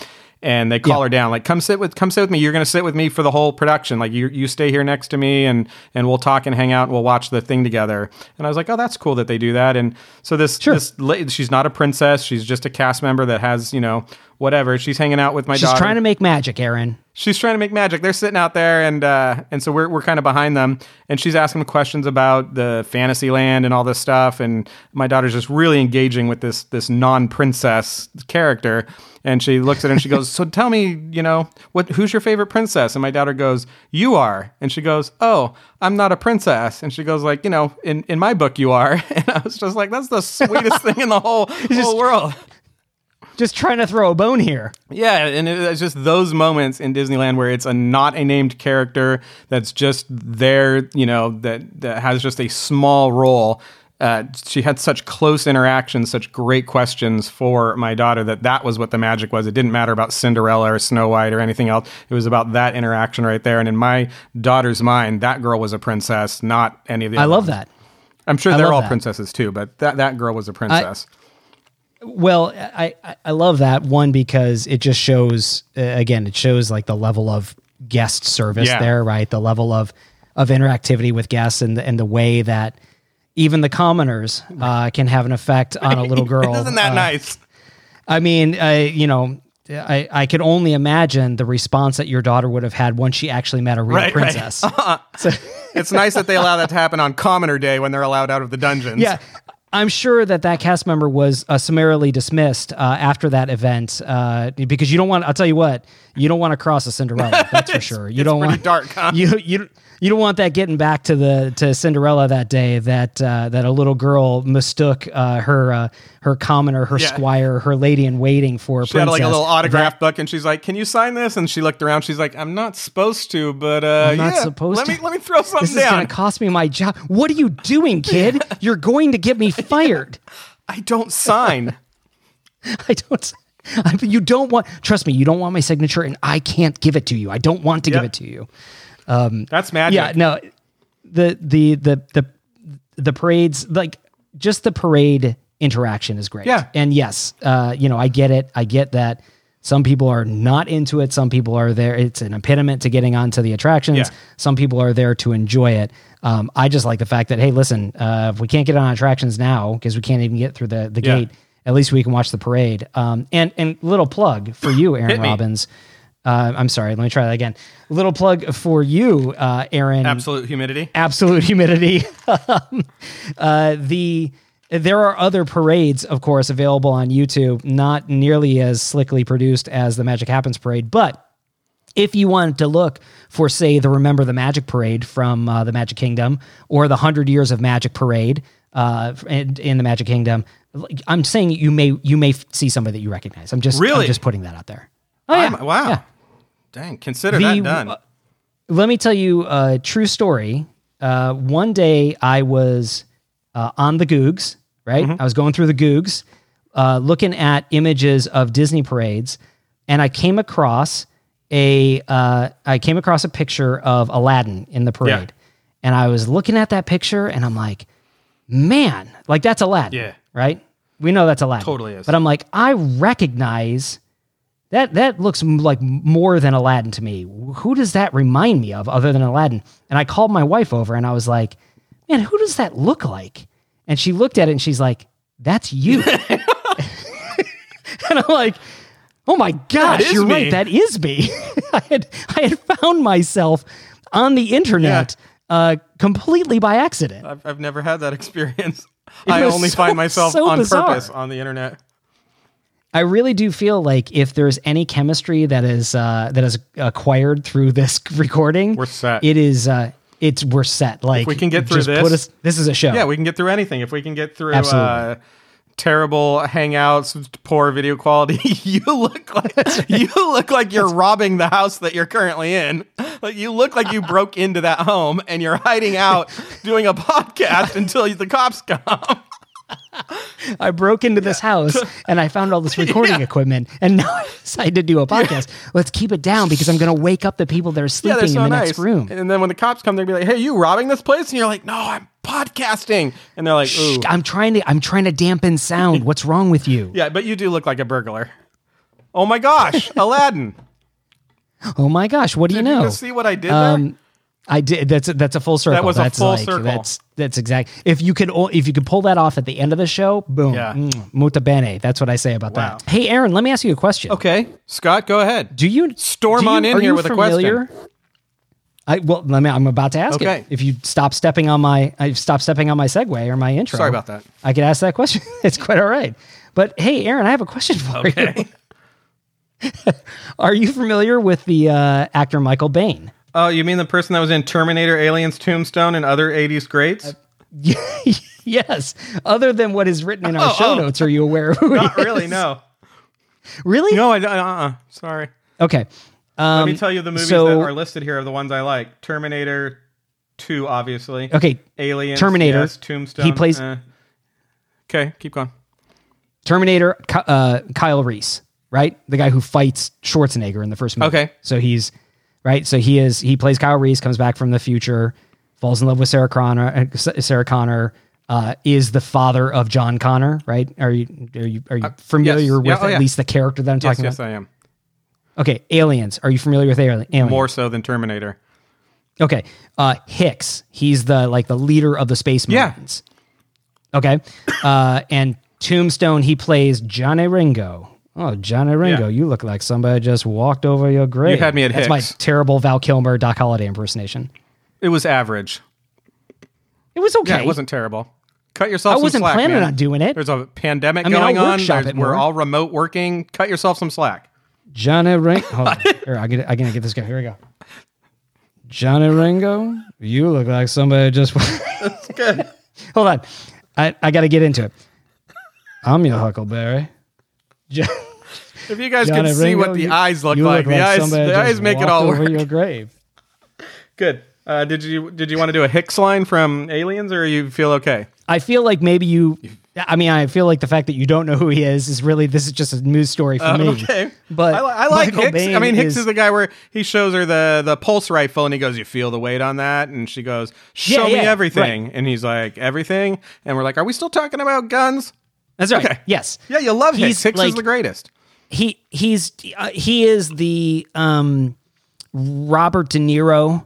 Speaker 2: And they call
Speaker 1: Yeah.
Speaker 2: her down, like, "Come sit with, come sit with me. You're going to sit with me for the whole production. Like, you you stay here next to me, and and we'll talk and hang out. and We'll watch the thing together." And I was like, "Oh, that's cool that they do that." And so this
Speaker 1: Sure.
Speaker 2: this she's not a princess. She's just a cast member that has you know whatever. She's hanging out with my daughter.
Speaker 1: She's
Speaker 2: daughter
Speaker 1: trying to make magic, Aaron.
Speaker 2: she's trying to make magic. They're sitting out there, and uh, and so we're we're kind of behind them, and she's asking them questions about the fantasy land and all this stuff, and my daughter's just really engaging with this this non princess character, and she looks at her and she goes, "So tell me, you know, what who's your favorite princess?" And my daughter goes, "You are," and she goes, "Oh, I'm not a princess," and she goes like, "You know, in in my book, you are," <laughs> and I was just like, "That's the sweetest thing in the whole <laughs> whole world."
Speaker 1: Just trying to throw a bone here.
Speaker 2: Yeah, and it's just those moments in Disneyland where it's a not a named character that's just there, you know, that that has just a small role. Uh, she had such close interactions, such great questions for my daughter that that was what the magic was. It didn't matter about Cinderella or Snow White or anything else. It was about that interaction right there. And in my daughter's mind, that girl was a princess, not any of the.
Speaker 1: I love
Speaker 2: ones.
Speaker 1: that.
Speaker 2: I'm sure
Speaker 1: I
Speaker 2: they're all
Speaker 1: that.
Speaker 2: princesses too, but that that girl was a princess.
Speaker 1: Well, I, I- I love that one because it just shows uh, again it shows like the level of guest service
Speaker 2: Yeah.
Speaker 1: there, right? The level of of interactivity with guests and the, and the way that even the commoners uh, can have an effect on a little <laughs> girl.
Speaker 2: Isn't that
Speaker 1: Uh,
Speaker 2: nice?
Speaker 1: I mean, uh, you know, I, I could only imagine the response that your daughter would have had once she actually met a real
Speaker 2: Right, right.
Speaker 1: princess. <laughs> So-
Speaker 2: It's nice that they allow that to happen on Commoner Day when they're allowed out of the dungeons.
Speaker 1: yeah. I'm sure that that cast member was uh, summarily dismissed uh, after that event uh, because you don't want. I'll tell you what, you don't want to cross a Cinderella. That's for <laughs> sure. You
Speaker 2: it's
Speaker 1: don't want
Speaker 2: dark, huh? <laughs>
Speaker 1: You you you don't want that getting back to the to Cinderella that day that uh, that a little girl mistook uh, her uh, her commoner, her
Speaker 2: Yeah.
Speaker 1: squire, her lady in waiting for a
Speaker 2: She had like a little autograph
Speaker 1: That-
Speaker 2: book, and she's like, "Can you sign this?" And she looked around. She's like, "I'm not supposed to, but uh,
Speaker 1: I'm not
Speaker 2: yeah,
Speaker 1: supposed
Speaker 2: let
Speaker 1: to.
Speaker 2: me let me throw something
Speaker 1: This is
Speaker 2: down."
Speaker 1: going to cost me my job. What are you doing, <laughs> kid? You're going to get me fired.
Speaker 2: I don't sign.
Speaker 1: I don't. <laughs> I- you don't want. Trust me, you don't want my signature, and I can't give it to you. I don't want to give it to you.
Speaker 2: That's magic.
Speaker 1: Yeah, no, the the the the the parades like just the parade interaction is great.
Speaker 2: Yeah.
Speaker 1: and yes, uh, you know, I get it. I get that some people are not into it. Some people are there. It's an impediment to getting onto the attractions.
Speaker 2: Yeah.
Speaker 1: Some people are there to enjoy it. Um, I just like the fact that hey, listen, uh, if we can't get on attractions now because we can't even get through the the
Speaker 2: Yeah.
Speaker 1: gate, at least we can watch the parade. Um, and and little plug for you, <coughs> Aaron Robbins. Uh, I'm sorry. Let me try that again. Little plug for you, uh, Aaron
Speaker 2: Absolute humidity.
Speaker 1: absolute humidity. <laughs> Um, uh, the there are other parades, of course, available on YouTube, not nearly as slickly produced as the Magic Happens parade, but if you wanted to look for, say, the Remember the Magic parade from uh, the Magic Kingdom or the Hundred Years of Magic parade uh, in, in the Magic Kingdom, I'm saying you may you may see somebody that you recognize. I'm just I'm just putting that out there. Oh yeah,
Speaker 2: I'm- wow.
Speaker 1: yeah.
Speaker 2: Dang, consider
Speaker 1: The-
Speaker 2: that done.
Speaker 1: uh, let me tell you a true story. Uh, one day I was uh, on the Googs, right?
Speaker 2: Mm-hmm.
Speaker 1: I was going through the Googs, uh, looking at images of Disney parades, and I came across a uh, I came across a picture of Aladdin in the parade, and I was looking at that picture, and I'm like, man, like that's Aladdin,
Speaker 2: Yeah.
Speaker 1: Right? We know that's Aladdin,
Speaker 2: Totally is.
Speaker 1: But I'm like, I recognize that that looks like more than Aladdin to me. Who does that remind me of other than Aladdin? And I called my wife over and I was like, "Man, who does that look like?" And she looked at it and she's like, "That's you." <laughs> <laughs> and I'm like, "Oh my gosh, you're
Speaker 2: me."
Speaker 1: right. That is me." <laughs> I had I had found myself on the internet uh, completely by accident.
Speaker 2: I've, I've never had that experience. <laughs>
Speaker 1: It
Speaker 2: I only
Speaker 1: so-
Speaker 2: find myself
Speaker 1: so
Speaker 2: on
Speaker 1: bizarre.
Speaker 2: purpose on the internet.
Speaker 1: I really do feel like if there's any chemistry that is uh, that is acquired through this <laughs> recording,
Speaker 2: We're set.
Speaker 1: It is uh, it's we're set. Like if
Speaker 2: we can get through
Speaker 1: just
Speaker 2: this-
Speaker 1: put us, this is a show.
Speaker 2: Yeah, we can get through anything. If we can get through
Speaker 1: Absolutely.
Speaker 2: uh, terrible hangouts, poor video quality, <laughs> you look like you look like you're robbing the house that you're currently in. Like you look like you <laughs> broke into that home and you're hiding out doing a podcast until the cops come.
Speaker 1: I broke into this house and I found all this <laughs> recording
Speaker 2: Yeah.
Speaker 1: equipment, and <laughs> now I decided to do a podcast. Let's keep it down because I'm going to wake up the people that are sleeping
Speaker 2: they're
Speaker 1: in the
Speaker 2: nice.
Speaker 1: next room.
Speaker 2: And then when the cops come, they'll be like, "Hey, you robbing this place?" And you're like, "No, I'm podcasting." And they're like, "Ooh."
Speaker 1: Shh, I'm trying to I'm trying to dampen sound. <laughs> What's wrong with you?
Speaker 2: Yeah, but you do look like a burglar. Oh my gosh, Aladdin!
Speaker 1: Oh my gosh, what do you
Speaker 2: Did you
Speaker 1: know?
Speaker 2: just see what I did
Speaker 1: um, there? I did. That's a, that's a full circle.
Speaker 2: That was a
Speaker 1: that's
Speaker 2: full
Speaker 1: like,
Speaker 2: circle.
Speaker 1: That's that's exact. If you could if you could pull that off at the end of the show, boom,
Speaker 2: Yeah.
Speaker 1: mm, muta bene. That's what I say about
Speaker 2: Wow.
Speaker 1: that. Hey, Aaron, let me ask you a question.
Speaker 2: Okay, Scott, go ahead.
Speaker 1: Do you
Speaker 2: Storm
Speaker 1: do you-
Speaker 2: on in here with a
Speaker 1: question? I well, let me. I'm about to ask
Speaker 2: Okay.
Speaker 1: it. If you stop stepping on my, I stop stepping on my segue or my intro.
Speaker 2: Sorry about that.
Speaker 1: I could ask that question. <laughs> it's quite all right. But hey, Aaron, I have a question for you. <laughs> Are you familiar with the uh, actor Michael Biehn?
Speaker 2: Oh, you mean the person that was in Terminator, Aliens, Tombstone, and other '80s greats? <laughs>
Speaker 1: yes. Other than what is written in our
Speaker 2: Oh,
Speaker 1: show
Speaker 2: oh.
Speaker 1: notes, are you aware of <laughs> who
Speaker 2: Not really. No.
Speaker 1: Really?
Speaker 2: No. I. Uh. uh Sorry.
Speaker 1: Okay.
Speaker 2: Let me
Speaker 1: Um,
Speaker 2: tell you the movies
Speaker 1: so-
Speaker 2: that are listed here are the ones I like. Terminator, Two, obviously.
Speaker 1: Okay.
Speaker 2: Aliens,
Speaker 1: Terminator.
Speaker 2: yes, Tombstone.
Speaker 1: He plays-
Speaker 2: eh. Okay, keep going.
Speaker 1: Terminator, uh, Kyle Reese, right? The guy who fights Schwarzenegger in the first movie.
Speaker 2: Okay.
Speaker 1: So he's right. So he is. He plays Kyle Reese, comes back from the future, falls in love with Sarah Connor. uh, Sarah Connor uh, is the father of John Connor, right? Are you are you are you familiar
Speaker 2: Uh, yes.
Speaker 1: with
Speaker 2: Yeah, oh,
Speaker 1: at
Speaker 2: yeah.
Speaker 1: least the character that I'm
Speaker 2: Yes,
Speaker 1: talking
Speaker 2: yes,
Speaker 1: about?
Speaker 2: Yes, I am.
Speaker 1: Okay, Aliens. Are you familiar with Ali- Aliens?
Speaker 2: More so than Terminator.
Speaker 1: Okay. Uh Hicks. He's the like the leader of the Space
Speaker 2: Yeah.
Speaker 1: Okay. Uh and Tombstone, he plays Johnny Ringo. Oh, Johnny Ringo,
Speaker 2: Yeah.
Speaker 1: you look like somebody just walked over your grave.
Speaker 2: You had me at
Speaker 1: That's my terrible Val Kilmer, Doc Holliday impersonation.
Speaker 2: It was average.
Speaker 1: It was okay.
Speaker 2: Yeah, it wasn't terrible. Cut yourself
Speaker 1: I wasn't
Speaker 2: slack,
Speaker 1: planning
Speaker 2: man.
Speaker 1: on doing it.
Speaker 2: There's a pandemic
Speaker 1: I mean,
Speaker 2: going on. we're
Speaker 1: more.
Speaker 2: all remote working. Cut yourself some slack.
Speaker 1: Johnny Ringo. Hold on. <laughs> Here, I get I gotta get this guy. Here we go. Johnny Ringo, you look like somebody just. <laughs>
Speaker 2: Good.
Speaker 1: Hold on. I, I got to get into it. I'm your Huckleberry. Jo-
Speaker 2: If you guys
Speaker 1: Johnny
Speaker 2: could see what the
Speaker 1: you-
Speaker 2: eyes look
Speaker 1: you
Speaker 2: like, the eyes, the eyes make it all
Speaker 1: over
Speaker 2: work.
Speaker 1: your grave.
Speaker 2: Good. Uh, did you did you want to do a Hicks line from Aliens, or you feel okay?
Speaker 1: I feel like maybe you I mean, I feel like the fact that you don't know who he is is really this is just a news story for me.
Speaker 2: Uh, Okay,
Speaker 1: but
Speaker 2: I, I like
Speaker 1: Michael
Speaker 2: Hicks. I mean, Hicks is, the guy where he shows her the the pulse rifle, and he goes, "You feel the weight on that?" And she goes, "Show
Speaker 1: Yeah,
Speaker 2: me
Speaker 1: yeah,
Speaker 2: everything." And he's like, "Everything." And we're like, "Are we still talking about guns?"
Speaker 1: That's right.
Speaker 2: Okay.
Speaker 1: Yes.
Speaker 2: Yeah, you love Hicks.
Speaker 1: He's
Speaker 2: Hicks is
Speaker 1: like-
Speaker 2: the greatest.
Speaker 1: he he's uh, he is the um Robert De Niro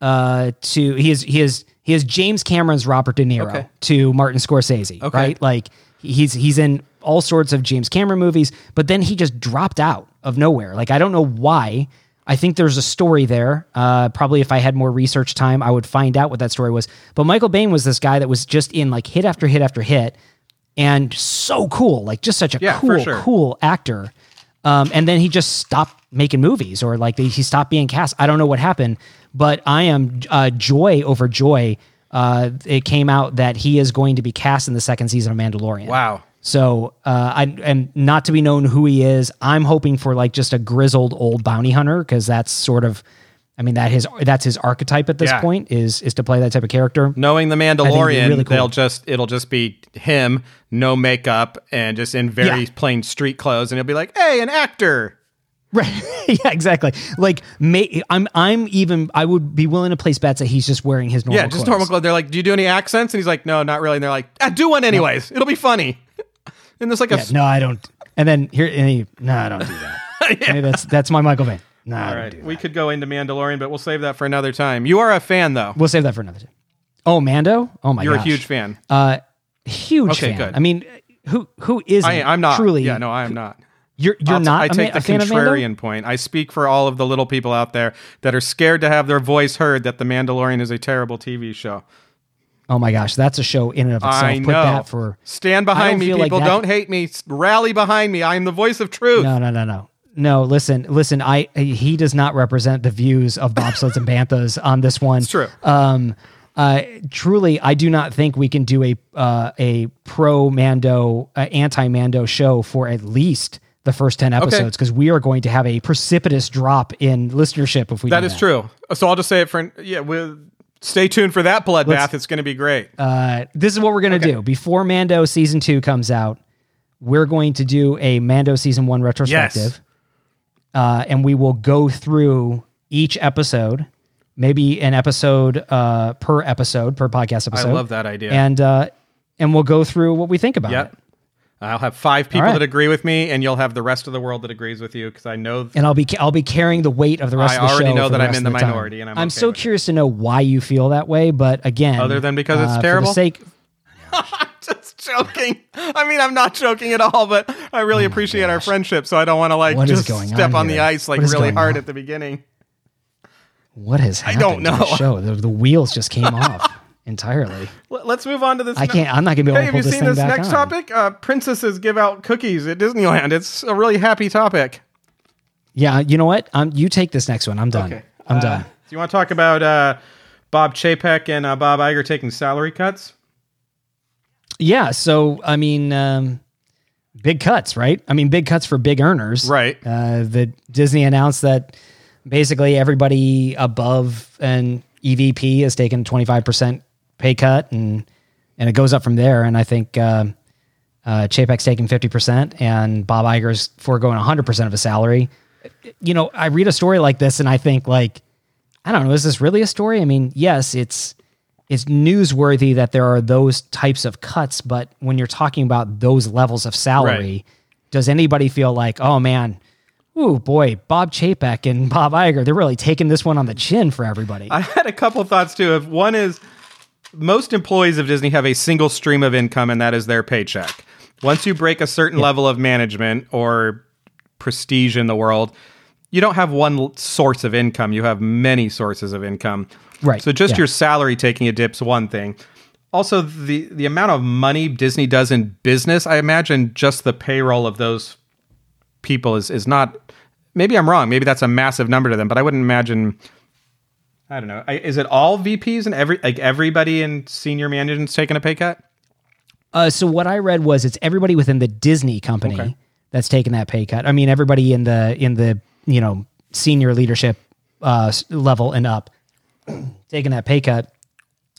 Speaker 1: uh to he is he is he is James Cameron's Robert De Niro
Speaker 2: Okay.
Speaker 1: to Martin Scorsese,
Speaker 2: Okay.
Speaker 1: right? Like he's he's in all sorts of James Cameron movies, but then he just dropped out of nowhere. Like I don't know why. I think there's a story there. Uh, probably if I had more research time, I would find out what that story was. But Michael Biehn was this guy that was just in like hit after hit after hit, and so cool, like just such a
Speaker 2: Yeah,
Speaker 1: cool,
Speaker 2: sure.
Speaker 1: cool actor. Um, and then he just stopped making movies, or like he stopped being cast. I don't know what happened, but I am uh, joy over joy. Uh, it came out that he is going to be cast in the second season of Mandalorian.
Speaker 2: Wow.
Speaker 1: So, uh, I and not to be known who he is. I'm hoping for like just a grizzled old bounty hunter because that's sort of, I mean that his that's his archetype at this
Speaker 2: Yeah.
Speaker 1: point is is to play that type of character.
Speaker 2: Knowing the Mandalorian,
Speaker 1: really cool.
Speaker 2: they'll just it'll just be him, no makeup, and just in very
Speaker 1: Yeah.
Speaker 2: plain street clothes, and he'll be like, "Hey, an actor."
Speaker 1: Right. <laughs> yeah, exactly. Like, may, I'm I'm even I would be willing to place bets that he's just wearing his normal.
Speaker 2: Yeah, just
Speaker 1: clothes.
Speaker 2: normal clothes. They're like, "Do you do any accents?" And he's like, "No, not really." And they're like, ah, "Do one anyways. It'll be funny." <laughs> and there's like a
Speaker 1: no, I don't. And then here, and he, no, I don't do that. <laughs> Maybe that's that's my Michael Biehn. I
Speaker 2: All right, we could go into Mandalorian, but we'll save that for another time. You are a fan, though.
Speaker 1: We'll save that for another time. Oh, Mando. Oh my
Speaker 2: You're
Speaker 1: gosh.
Speaker 2: a huge fan.
Speaker 1: Uh, huge
Speaker 2: Okay,
Speaker 1: fan.
Speaker 2: good.
Speaker 1: I mean, who who is?
Speaker 2: I, I'm not.
Speaker 1: truly.
Speaker 2: Yeah, no, I am not.
Speaker 1: You're you're
Speaker 2: I'll
Speaker 1: not.
Speaker 2: I take
Speaker 1: ma-
Speaker 2: the contrarian point. I speak for all of the little people out there that are scared to have their voice heard that The Mandalorian is a terrible TV show.
Speaker 1: Oh my gosh, that's a show in and of itself.
Speaker 2: I
Speaker 1: Put
Speaker 2: know.
Speaker 1: that for
Speaker 2: Stand behind me,
Speaker 1: feel like
Speaker 2: people.
Speaker 1: that-
Speaker 2: don't hate me. Rally behind me. I am the voice of truth.
Speaker 1: no, no, no, no. No, listen, listen. I he does not represent the views of bobsleds and banthas <laughs> on this one. It's
Speaker 2: true.
Speaker 1: Um, uh, truly, I do not think we can do a uh, a pro Mando, uh, anti Mando show for at least the first ten episodes because we are going to have a precipitous drop in listenership if we.
Speaker 2: That is true. So I'll just say it for yeah. We'll, stay tuned for that bloodbath.
Speaker 1: Let's-
Speaker 2: It's going to be great.
Speaker 1: Uh, this is what we're going to do before Mando season two comes out. We're going to do a Mando season one retrospective, uh, and we will go through each episode, maybe an episode uh, per episode per podcast episode.
Speaker 2: I love that idea.
Speaker 1: and uh, and we'll go through what we think about
Speaker 2: Yep.
Speaker 1: it.
Speaker 2: I'll have five people
Speaker 1: right.
Speaker 2: that agree with me, and you'll have the rest of the world that agrees with you because I know.
Speaker 1: And I'll be I'll be carrying the weight of the rest
Speaker 2: I
Speaker 1: of the show.
Speaker 2: already know that I'm in the
Speaker 1: time.
Speaker 2: minority, and I'm okay
Speaker 1: so
Speaker 2: with it.
Speaker 1: curious to know why you feel that way. But again,
Speaker 2: Other than because it's
Speaker 1: uh, For
Speaker 2: terrible?
Speaker 1: the sake,
Speaker 2: just joking. I mean, I'm not joking at all, but I really appreciate our friendship, so I don't want to like
Speaker 1: Oh What
Speaker 2: just step
Speaker 1: on
Speaker 2: on, the ice like really hard
Speaker 1: on?
Speaker 2: at the beginning.
Speaker 1: what has happened I
Speaker 2: don't
Speaker 1: to the
Speaker 2: know.
Speaker 1: show? The, the wheels just came <laughs> off entirely.
Speaker 2: Let's move on to this.
Speaker 1: I can't. I'm not gonna be able
Speaker 2: Hey,
Speaker 1: to
Speaker 2: have
Speaker 1: pull
Speaker 2: you
Speaker 1: this
Speaker 2: seen
Speaker 1: thing
Speaker 2: this
Speaker 1: back
Speaker 2: next
Speaker 1: on.
Speaker 2: topic? Uh, princesses give out cookies at Disneyland. It's a really happy topic.
Speaker 1: Yeah, you know what? Um, you take this next one. I'm done. I'm
Speaker 2: Uh,
Speaker 1: done.
Speaker 2: Do you want to talk about uh, Bob Chapek and uh, Bob Iger taking salary cuts?
Speaker 1: Yeah. So I mean, um, big cuts, right? I mean, big cuts for big earners,
Speaker 2: Right.
Speaker 1: Uh, the Disney announced that basically everybody above an EVP has taken 25 percent pay cut, and and it goes up from there. And I think. Uh, uh, Chapek's taking 50% and Bob Iger's foregoing 100% of his salary. You know, I read a story like this and I think like, I don't know, is this really a story? I mean, yes, it's it's newsworthy that there are those types of cuts, but when you're talking about those levels of salary,
Speaker 2: Right.
Speaker 1: does anybody feel like, oh man, ooh boy, Bob Chapek and <laughs> Bob Iger, they're really taking this one on the chin for everybody.
Speaker 2: I had a couple thoughts too. Of one is most employees of Disney have a single stream of income, and that is their paycheck. Once you break a certain level of management or prestige in the world, you don't have one source of income. You have many sources of income.
Speaker 1: Right,
Speaker 2: So just
Speaker 1: yeah.
Speaker 2: your salary taking a dip's one thing. Also, the the amount of money Disney does in business, I imagine just the payroll of those people is is not. Maybe I'm wrong. Maybe that's a massive number to them, but I wouldn't imagine. I don't know. I, is it all VPs and every like everybody in senior management's taking a pay cut?
Speaker 1: Uh, so what I read was it's everybody within the Disney company that's taking that pay cut. I mean, everybody in the in the you know senior leadership uh, level and up <clears throat> taking that pay cut.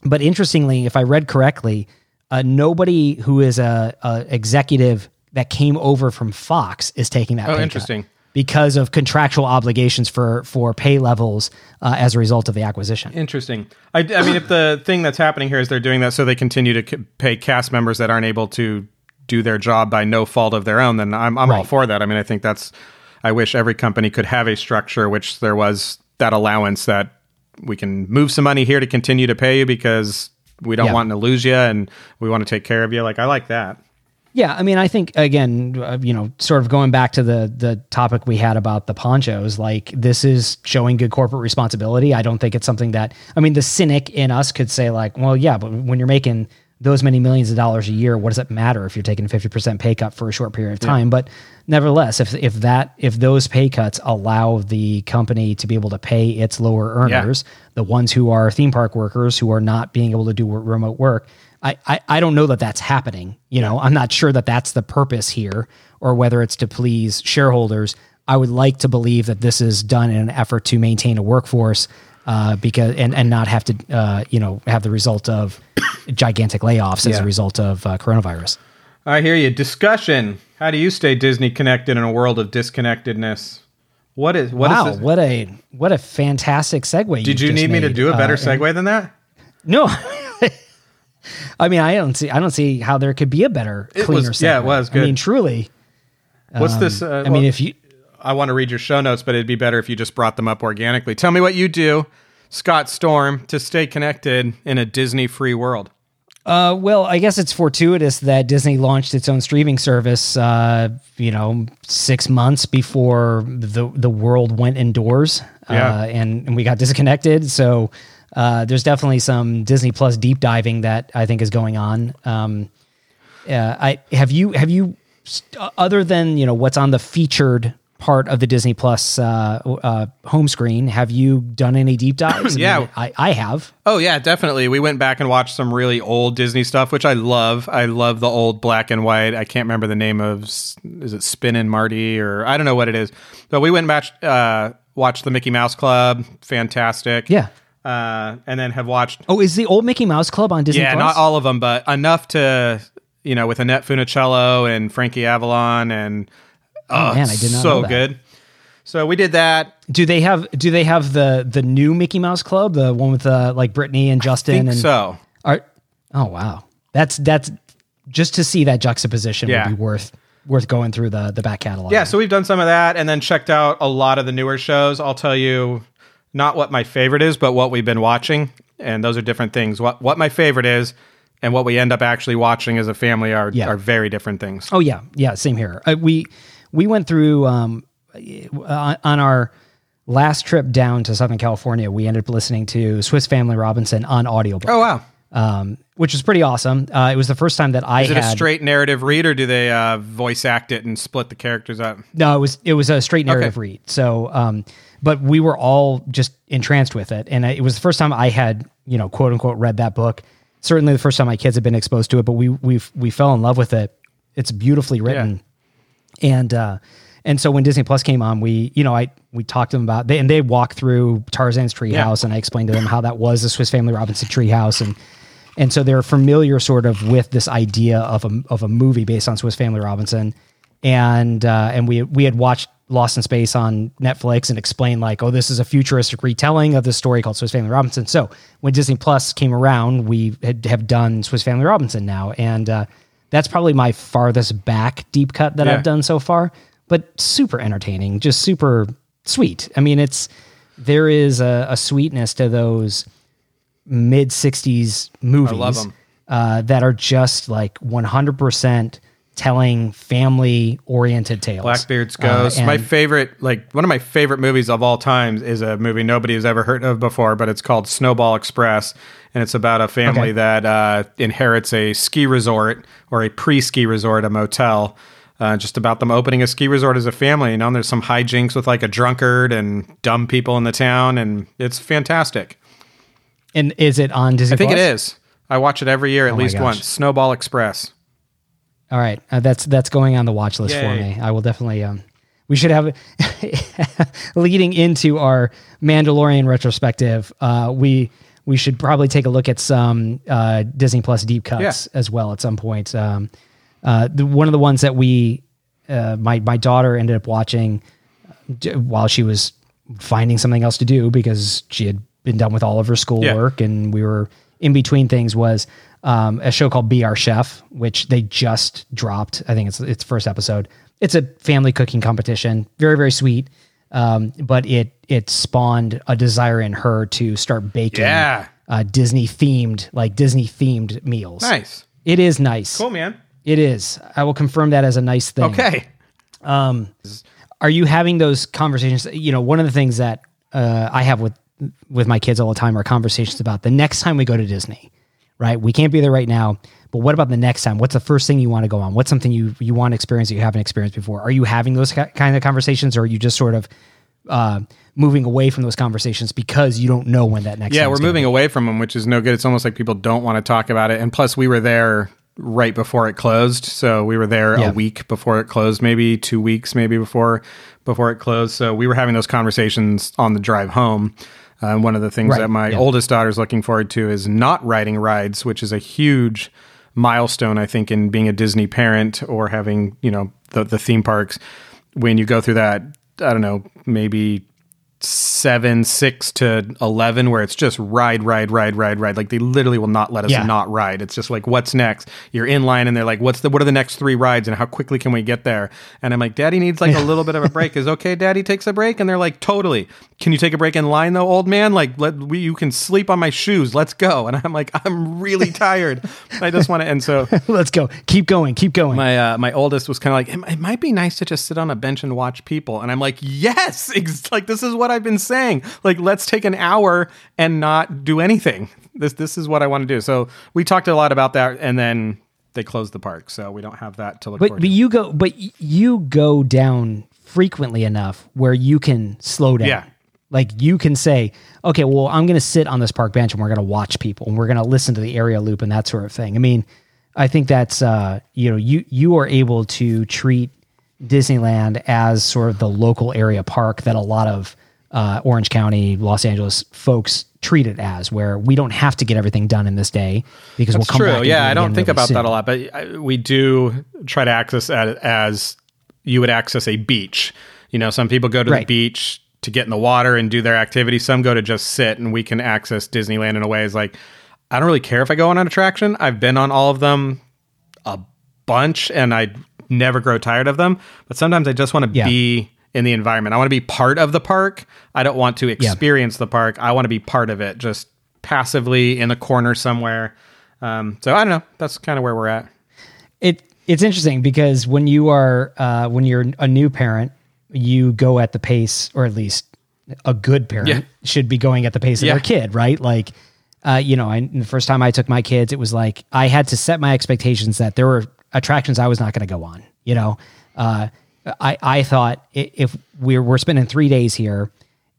Speaker 1: But interestingly, if I read correctly, uh, nobody who is a, a executive that came over from Fox is taking that.
Speaker 2: Oh,
Speaker 1: pay cut
Speaker 2: interesting.
Speaker 1: Because of contractual obligations for for pay levels uh, as a result of the acquisition.
Speaker 2: Interesting. I, I mean, if the thing that's happening here is they're doing that so they continue to c- pay cast members that aren't able to do their job by no fault of their own, then I'm, I'm all
Speaker 1: Right.
Speaker 2: for that. I mean, I think that's, I wish every company could have a structure which there was that allowance that we can move some money here to continue to pay you because we don't
Speaker 1: Yeah.
Speaker 2: want to lose you and we want to take care of you. Like, I like that.
Speaker 1: Yeah, I mean, I think again, uh, you know, sort of going back to the the topic we had about the ponchos, like this is showing good corporate responsibility. I don't think it's something that I mean, the cynic in us could say like, well, yeah, but when you're making those many millions of dollars a year, what does it matter if you're taking a 50% pay cut for a short period of time? But nevertheless, if if that if those pay cuts allow the company to be able to pay its lower earners, the ones who are theme park workers who are not being able to do remote work, I, I, I don't know that that's happening. You know, I'm not sure that that's the purpose here or whether it's to please shareholders. I would like to believe that this is done in an effort to maintain a workforce uh, because and, and not have to uh, you know have the result of <coughs> gigantic layoffs as
Speaker 2: Yeah.
Speaker 1: a result of uh, coronavirus.
Speaker 2: I hear you. Discussion. How do you stay Disney connected in a world of disconnectedness? What is, what is
Speaker 1: wow,
Speaker 2: this?
Speaker 1: what a what a fantastic segue!
Speaker 2: Did you need me to do a better
Speaker 1: Uh,
Speaker 2: segue than that?
Speaker 1: No. <laughs> I mean, I don't see. I don't see how there could be a better,
Speaker 2: It
Speaker 1: cleaner.
Speaker 2: was- yeah, it was good.
Speaker 1: I mean, truly.
Speaker 2: What's this? Uh,
Speaker 1: I mean, if you
Speaker 2: I want to read your show notes, but it'd be better if you just brought them up organically. Tell me what you do, Scott Storm, to stay connected in a Disney free world.
Speaker 1: Uh, well, I guess it's fortuitous that Disney launched its own streaming service. Uh, you know, six months before the the world went indoors.
Speaker 2: Yeah.
Speaker 1: Uh, and and we got disconnected. So uh, there's definitely some Disney Plus deep diving that I think is going on. Um, uh, I have you have you st- other than you know what's on the featured part of the Disney Plus uh, uh, home screen. Have you done any deep <clears throat> dives? I
Speaker 2: Yeah.
Speaker 1: mean, I, I have.
Speaker 2: Oh yeah, definitely. We went back and watched some really old Disney stuff, which I love. I love the old black and white. I can't remember the name of is it Spin and Marty or I don't know what it is. But we went and matched, uh, watched the Mickey Mouse Club. Fantastic.
Speaker 1: Yeah.
Speaker 2: Uh, and then have watched
Speaker 1: Oh, is the old Mickey Mouse Club on Disney?
Speaker 2: Yeah,
Speaker 1: Plus?
Speaker 2: not all of them, but enough to you know with Annette Funicello and Frankie Avalon and
Speaker 1: Oh, man, I did not
Speaker 2: so
Speaker 1: know that.
Speaker 2: good. So we did that.
Speaker 1: Do they have Do they have the the new Mickey Mouse Club, the one with uh, like Britney and Justin?
Speaker 2: think
Speaker 1: and
Speaker 2: so.
Speaker 1: Are, oh wow, that's that's just to see that juxtaposition
Speaker 2: Yeah.
Speaker 1: would be worth worth going through the the back catalog.
Speaker 2: Yeah, so we've done some of that and then checked out a lot of the newer shows. I'll tell you not what my favorite is, but what we've been watching, and those are different things. What what my favorite is and what we end up actually watching as a family are
Speaker 1: Yeah.
Speaker 2: are very different things.
Speaker 1: Oh yeah, yeah, same here. Uh, we we went through um, uh, on our last trip down to Southern California. We ended up listening to Swiss Family Robinson on audiobook,
Speaker 2: Oh wow.
Speaker 1: um, which was pretty awesome. Uh, it was the first time that I
Speaker 2: Is it
Speaker 1: had
Speaker 2: a straight narrative read or do they uh, voice act it and split the characters up?
Speaker 1: No, it was it was a straight narrative
Speaker 2: Okay.
Speaker 1: read. So, um, but we were all just entranced with it, and it was the first time I had you know quote unquote read that book. Certainly, the first time my kids had been exposed to it, but we we we fell in love with it. It's beautifully written, and uh, and so when Disney Plus came on, we you know I we talked to them about they and they walked through Tarzan's treehouse, and I explained to them how that was the Swiss Family Robinson treehouse, and and so they're familiar sort of with this idea of a of a movie based on Swiss Family Robinson, and uh, and we we had watched Lost in Space on Netflix and explained like, oh, this is a futuristic retelling of this story called Swiss Family Robinson. So when Disney Plus came around, we had, have done Swiss Family Robinson now, and uh, that's probably my farthest back deep cut that
Speaker 2: Yeah.
Speaker 1: I've done so far. But super entertaining, just super sweet. I mean, it's there is a, a sweetness to those mid 60s movies. Uh, that are just like 100% telling family oriented tales.
Speaker 2: Blackbeard's
Speaker 1: Uh,
Speaker 2: Ghost. my favorite, like one of my favorite movies of all time, is a movie nobody has ever heard of before, but it's called Snowball Express, and it's about a family
Speaker 1: Okay.
Speaker 2: that uh, inherits a ski resort or a pre-ski resort, a motel. Uh, just about them opening a ski resort as a family. You know, and there's some hijinks with like a drunkard and dumb people in the town, and it's fantastic.
Speaker 1: and is it on Disney
Speaker 2: I think
Speaker 1: Plus?
Speaker 2: it is. I watch it every year at
Speaker 1: Oh
Speaker 2: least once. Snowball Express.
Speaker 1: All right, uh, that's that's going on the watch list
Speaker 2: Yay.
Speaker 1: for me. I will definitely. Um, we should have <laughs> leading into our Mandalorian retrospective. Uh, we we should probably take a look at some uh, Disney Plus deep cuts
Speaker 2: Yeah.
Speaker 1: as well at some point. Um, uh, the, one of the ones that we, uh, my my daughter ended up watching d- while she was finding something else to do because she had been done with all of her schoolwork and we were in between things was um, a show called Be Our Chef, which they just dropped. I think it's its first episode. It's a family cooking competition, very very sweet, um, but it it spawned a desire in her to start baking
Speaker 2: Yeah.
Speaker 1: uh, Disney themed like Disney themed meals.
Speaker 2: Nice.
Speaker 1: It is nice.
Speaker 2: Cool, man.
Speaker 1: It is. I will confirm that as a nice thing.
Speaker 2: Okay.
Speaker 1: Are you having those conversations? You know, one of the things that uh, I have with with my kids all the time are conversations about the next time we go to Disney. Right? We can't be there right now, but what about the next time? What's the first thing you want to go on? What's something you you want to experience that you haven't experienced before? Are you having those kind of conversations, or are you just sort of uh, moving away from those conversations because you don't know when that next?
Speaker 2: Yeah, we're moving away from them, which is no good. It's almost like people don't want to talk about it. And plus, we were there right before it closed, so we were there
Speaker 1: Yeah.
Speaker 2: a week before it closed, maybe two weeks, maybe before before it closed. So we were having those conversations on the drive home. Uh, one of the things
Speaker 1: Right,
Speaker 2: that my
Speaker 1: yeah.
Speaker 2: oldest daughter's looking forward to is not riding rides, which is a huge milestone, I think, in being a Disney parent or having you know the the theme parks. When you go through that, I don't know, maybe seven, six to eleven, where it's just ride, ride, ride, ride, ride. Like they literally will not let us
Speaker 1: Yeah.
Speaker 2: not ride. It's just like, what's next? You're in line, and they're like, what's the what are the next three rides, and how quickly can we get there? And I'm like, Daddy needs like a little bit of a break. <laughs> Is okay, Daddy takes a break, and they're like, totally. Can you take a break in line though, old man? Like, let we you can sleep on my shoes. Let's go. <laughs> And I'm like, I'm really tired. I just want to. And so <laughs>
Speaker 1: Let's go. Keep going. Keep going.
Speaker 2: my uh, my oldest was kind of like it, it might be nice to just sit on a bench and watch people and i'm like yes like this is what i've been saying like let's take an hour and not do anything this this is what i want to do so we talked a lot about that and then they closed the park so we don't have that to look
Speaker 1: But but
Speaker 2: to.
Speaker 1: you go but you go down frequently enough where you can slow down.
Speaker 2: Yeah.
Speaker 1: Like you can say, okay, well, I'm going to sit on this park bench and we're going to watch people and we're going to listen to the area loop and that sort of thing. I mean, I think that's uh, you know, you you are able to treat Disneyland as sort of the local area park that a lot of uh, Orange County, Los Angeles folks treat it as, where we don't have to get everything done in this day because we'll
Speaker 2: It's
Speaker 1: come back.
Speaker 2: true
Speaker 1: and
Speaker 2: yeah
Speaker 1: do
Speaker 2: i don't think
Speaker 1: really
Speaker 2: about
Speaker 1: soon.
Speaker 2: that a lot but I, we do try to access that as you would access a beach you know some people go to the beach to get in the water and do their activity some go to just sit and we can access disneyland in a way is like i don't really care if i go on an attraction i've been on all of them a bunch and I never grow tired of them. But sometimes I just want to
Speaker 1: Yeah.
Speaker 2: be in the environment. I want to be part of the park. I don't want to experience the park. I want to be part of it, just passively in the corner somewhere. Um, so I don't know. That's kind of where we're at.
Speaker 1: it it's interesting because when you are uh, when you're a new parent, you go at the pace, or at least a good parent
Speaker 2: Yeah.
Speaker 1: should be going at the pace of
Speaker 2: Yeah.
Speaker 1: their kid, right? Like, uh, you know, I, the first time I took my kids, it was like I had to set my expectations that there were attractions I was not going to go on. You know, uh, I I thought if we're we're spending three days here,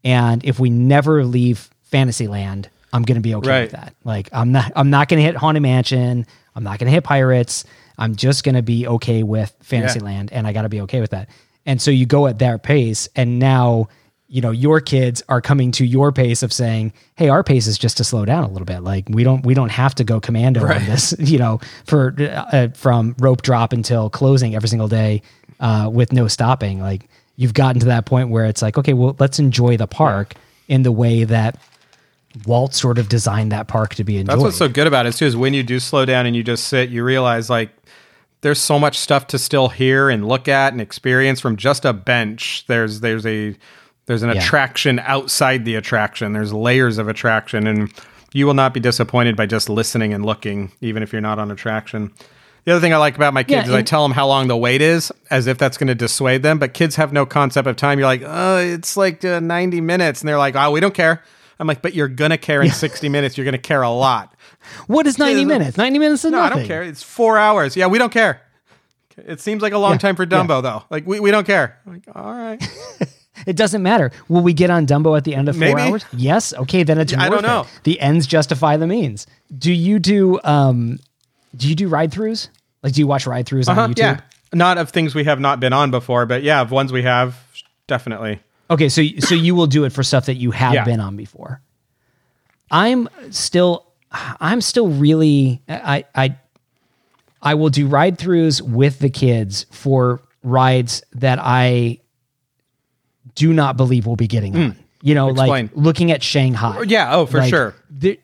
Speaker 1: and if we never leave Fantasyland, I'm going to be okay
Speaker 2: Right.
Speaker 1: with that. Like I'm not I'm not going to hit Haunted Mansion. I'm not going to hit Pirates. I'm just going to be okay with Fantasyland, and I got to be okay with that. And so you go at their pace, and now you know your kids are coming to your pace of saying, "Hey, our pace is just to slow down a little bit. Like we don't we don't have to go commando on this. <laughs> You know, for uh, from rope drop until closing every single day uh, with no stopping. Like you've gotten to that point where it's like, okay, well, let's enjoy the park in the way that Walt sort of designed that park to be enjoyed.
Speaker 2: That's what's so good about it too. Is when you do slow down and you just sit, you realize like there's so much stuff to still hear and look at and experience from just a bench. There's there's a there's an
Speaker 1: Yeah.
Speaker 2: attraction outside the attraction. There's layers of attraction, and you will not be disappointed by just listening and looking, even if you're not on attraction. The other thing I like about my kids
Speaker 1: Yeah,
Speaker 2: is I tell them how long the wait is, as if that's going to dissuade them. But kids have no concept of time. You're like, oh, it's like uh, 90 minutes, and they're like, oh, we don't care. I'm like, but you're gonna care in 60 minutes. You're gonna care a lot.
Speaker 1: what is 90
Speaker 2: Yeah,
Speaker 1: minutes? 90 minutes is
Speaker 2: No,
Speaker 1: nothing.
Speaker 2: I don't care. It's four hours. Yeah, we don't care. It seems like a long
Speaker 1: Yeah,
Speaker 2: time for Dumbo, though. Like we, we don't care. I'm like, all right. <laughs>
Speaker 1: It doesn't matter. Will we get on Dumbo at the end of four
Speaker 2: Maybe.
Speaker 1: hours? Yes. Okay, then it's.
Speaker 2: I don't know.
Speaker 1: it. The ends justify the means. Do you do um, do you do ride throughs? Like, do you watch ride throughs
Speaker 2: Uh-huh,
Speaker 1: on YouTube?
Speaker 2: yeah. Not of things we have not been on before, but yeah, of ones we have, definitely.
Speaker 1: Okay, so so you will do it for stuff that you have
Speaker 2: Yeah.
Speaker 1: been on before. I'm still I'm still really I I I will do ride throughs with the kids for rides that I do not believe we'll be getting on. You know,
Speaker 2: Explain.
Speaker 1: like looking at Shanghai.
Speaker 2: Yeah, oh, for
Speaker 1: Like,
Speaker 2: sure.
Speaker 1: the-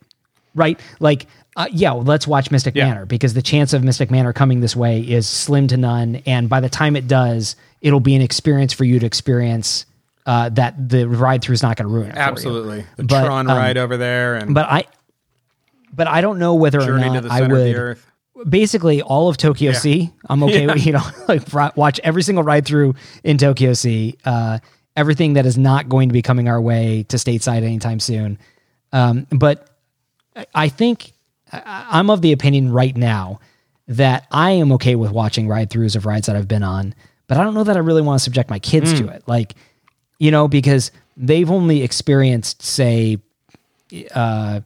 Speaker 1: right? Like, uh, yeah, well, let's watch Mystic
Speaker 2: Yeah.
Speaker 1: Manor because the chance of Mystic Manor coming this way is slim to none. And by the time it does, it'll be an experience for you to experience uh, that the ride through is not going to ruin it. for you.
Speaker 2: Absolutely. The
Speaker 1: But,
Speaker 2: Tron
Speaker 1: um,
Speaker 2: ride over there and
Speaker 1: But I, but I don't know whether or
Speaker 2: Journey to
Speaker 1: not
Speaker 2: the
Speaker 1: I
Speaker 2: Center of the
Speaker 1: would
Speaker 2: Earth.
Speaker 1: basically all of Tokyo
Speaker 2: Yeah.
Speaker 1: Sea. I'm <laughs> okay with, you know, <laughs> like watch every single ride through in Tokyo Sea. Uh, everything that is not going to be coming our way to stateside anytime soon. Um, but I- think I'm of the opinion right now that I am okay with watching ride throughs of rides that I've been on, but I don't know that I really want to subject my kids
Speaker 2: Hmm.
Speaker 1: to it. Like, you know, because they've only experienced, say, uh,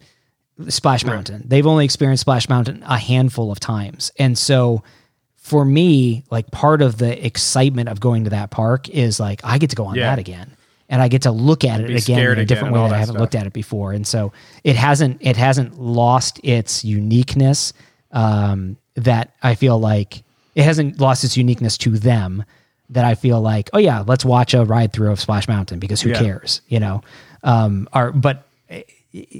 Speaker 1: Splash Mountain. They've only experienced Splash Mountain a handful of times. And so for me, like part of the excitement of going to that park is like I get to go on
Speaker 2: Yeah.
Speaker 1: that again. And I get to look at it again in a different way that I haven't
Speaker 2: stuff.
Speaker 1: looked at it before. And so it hasn't it hasn't lost its uniqueness. Um, that I feel like it hasn't lost its uniqueness to them. That I feel like, oh yeah, let's watch a ride through of Splash Mountain because who
Speaker 2: Yeah.
Speaker 1: cares, you know? Um, are but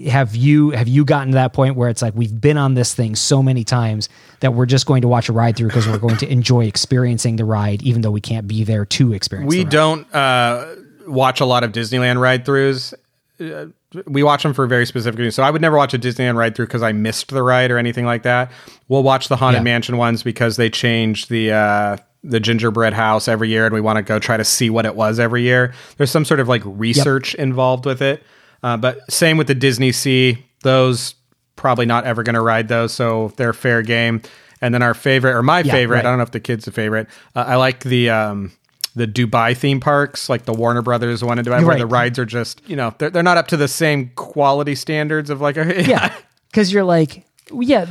Speaker 1: have you have you gotten to that point where it's like we've been on this thing so many times that we're just going to watch a ride through because we're going to <laughs> enjoy experiencing the ride even though we can't be there to experience it. We
Speaker 2: don't uh, watch a lot of Disneyland ride throughs. Uh, we watch them for very specific reasons. So I would never watch a Disneyland ride through because I missed the ride or anything like that. We'll watch the Haunted
Speaker 1: Yeah.
Speaker 2: Mansion ones because they change the uh, the gingerbread house every year, and we want to go try to see what it was every year. There's some sort of like research involved with it. Uh, but same with the Disney Sea. Those probably not ever going to ride those, so they're fair game. And then our favorite, or my
Speaker 1: Yeah,
Speaker 2: favorite,
Speaker 1: right.
Speaker 2: I don't know if the kid's a favorite. Uh, I like the um, the Dubai theme parks, like the Warner Brothers one in Dubai, where
Speaker 1: Right.
Speaker 2: the rides are just you know they're they're not up to the same quality standards of like a <laughs>
Speaker 1: yeah because you're like yeah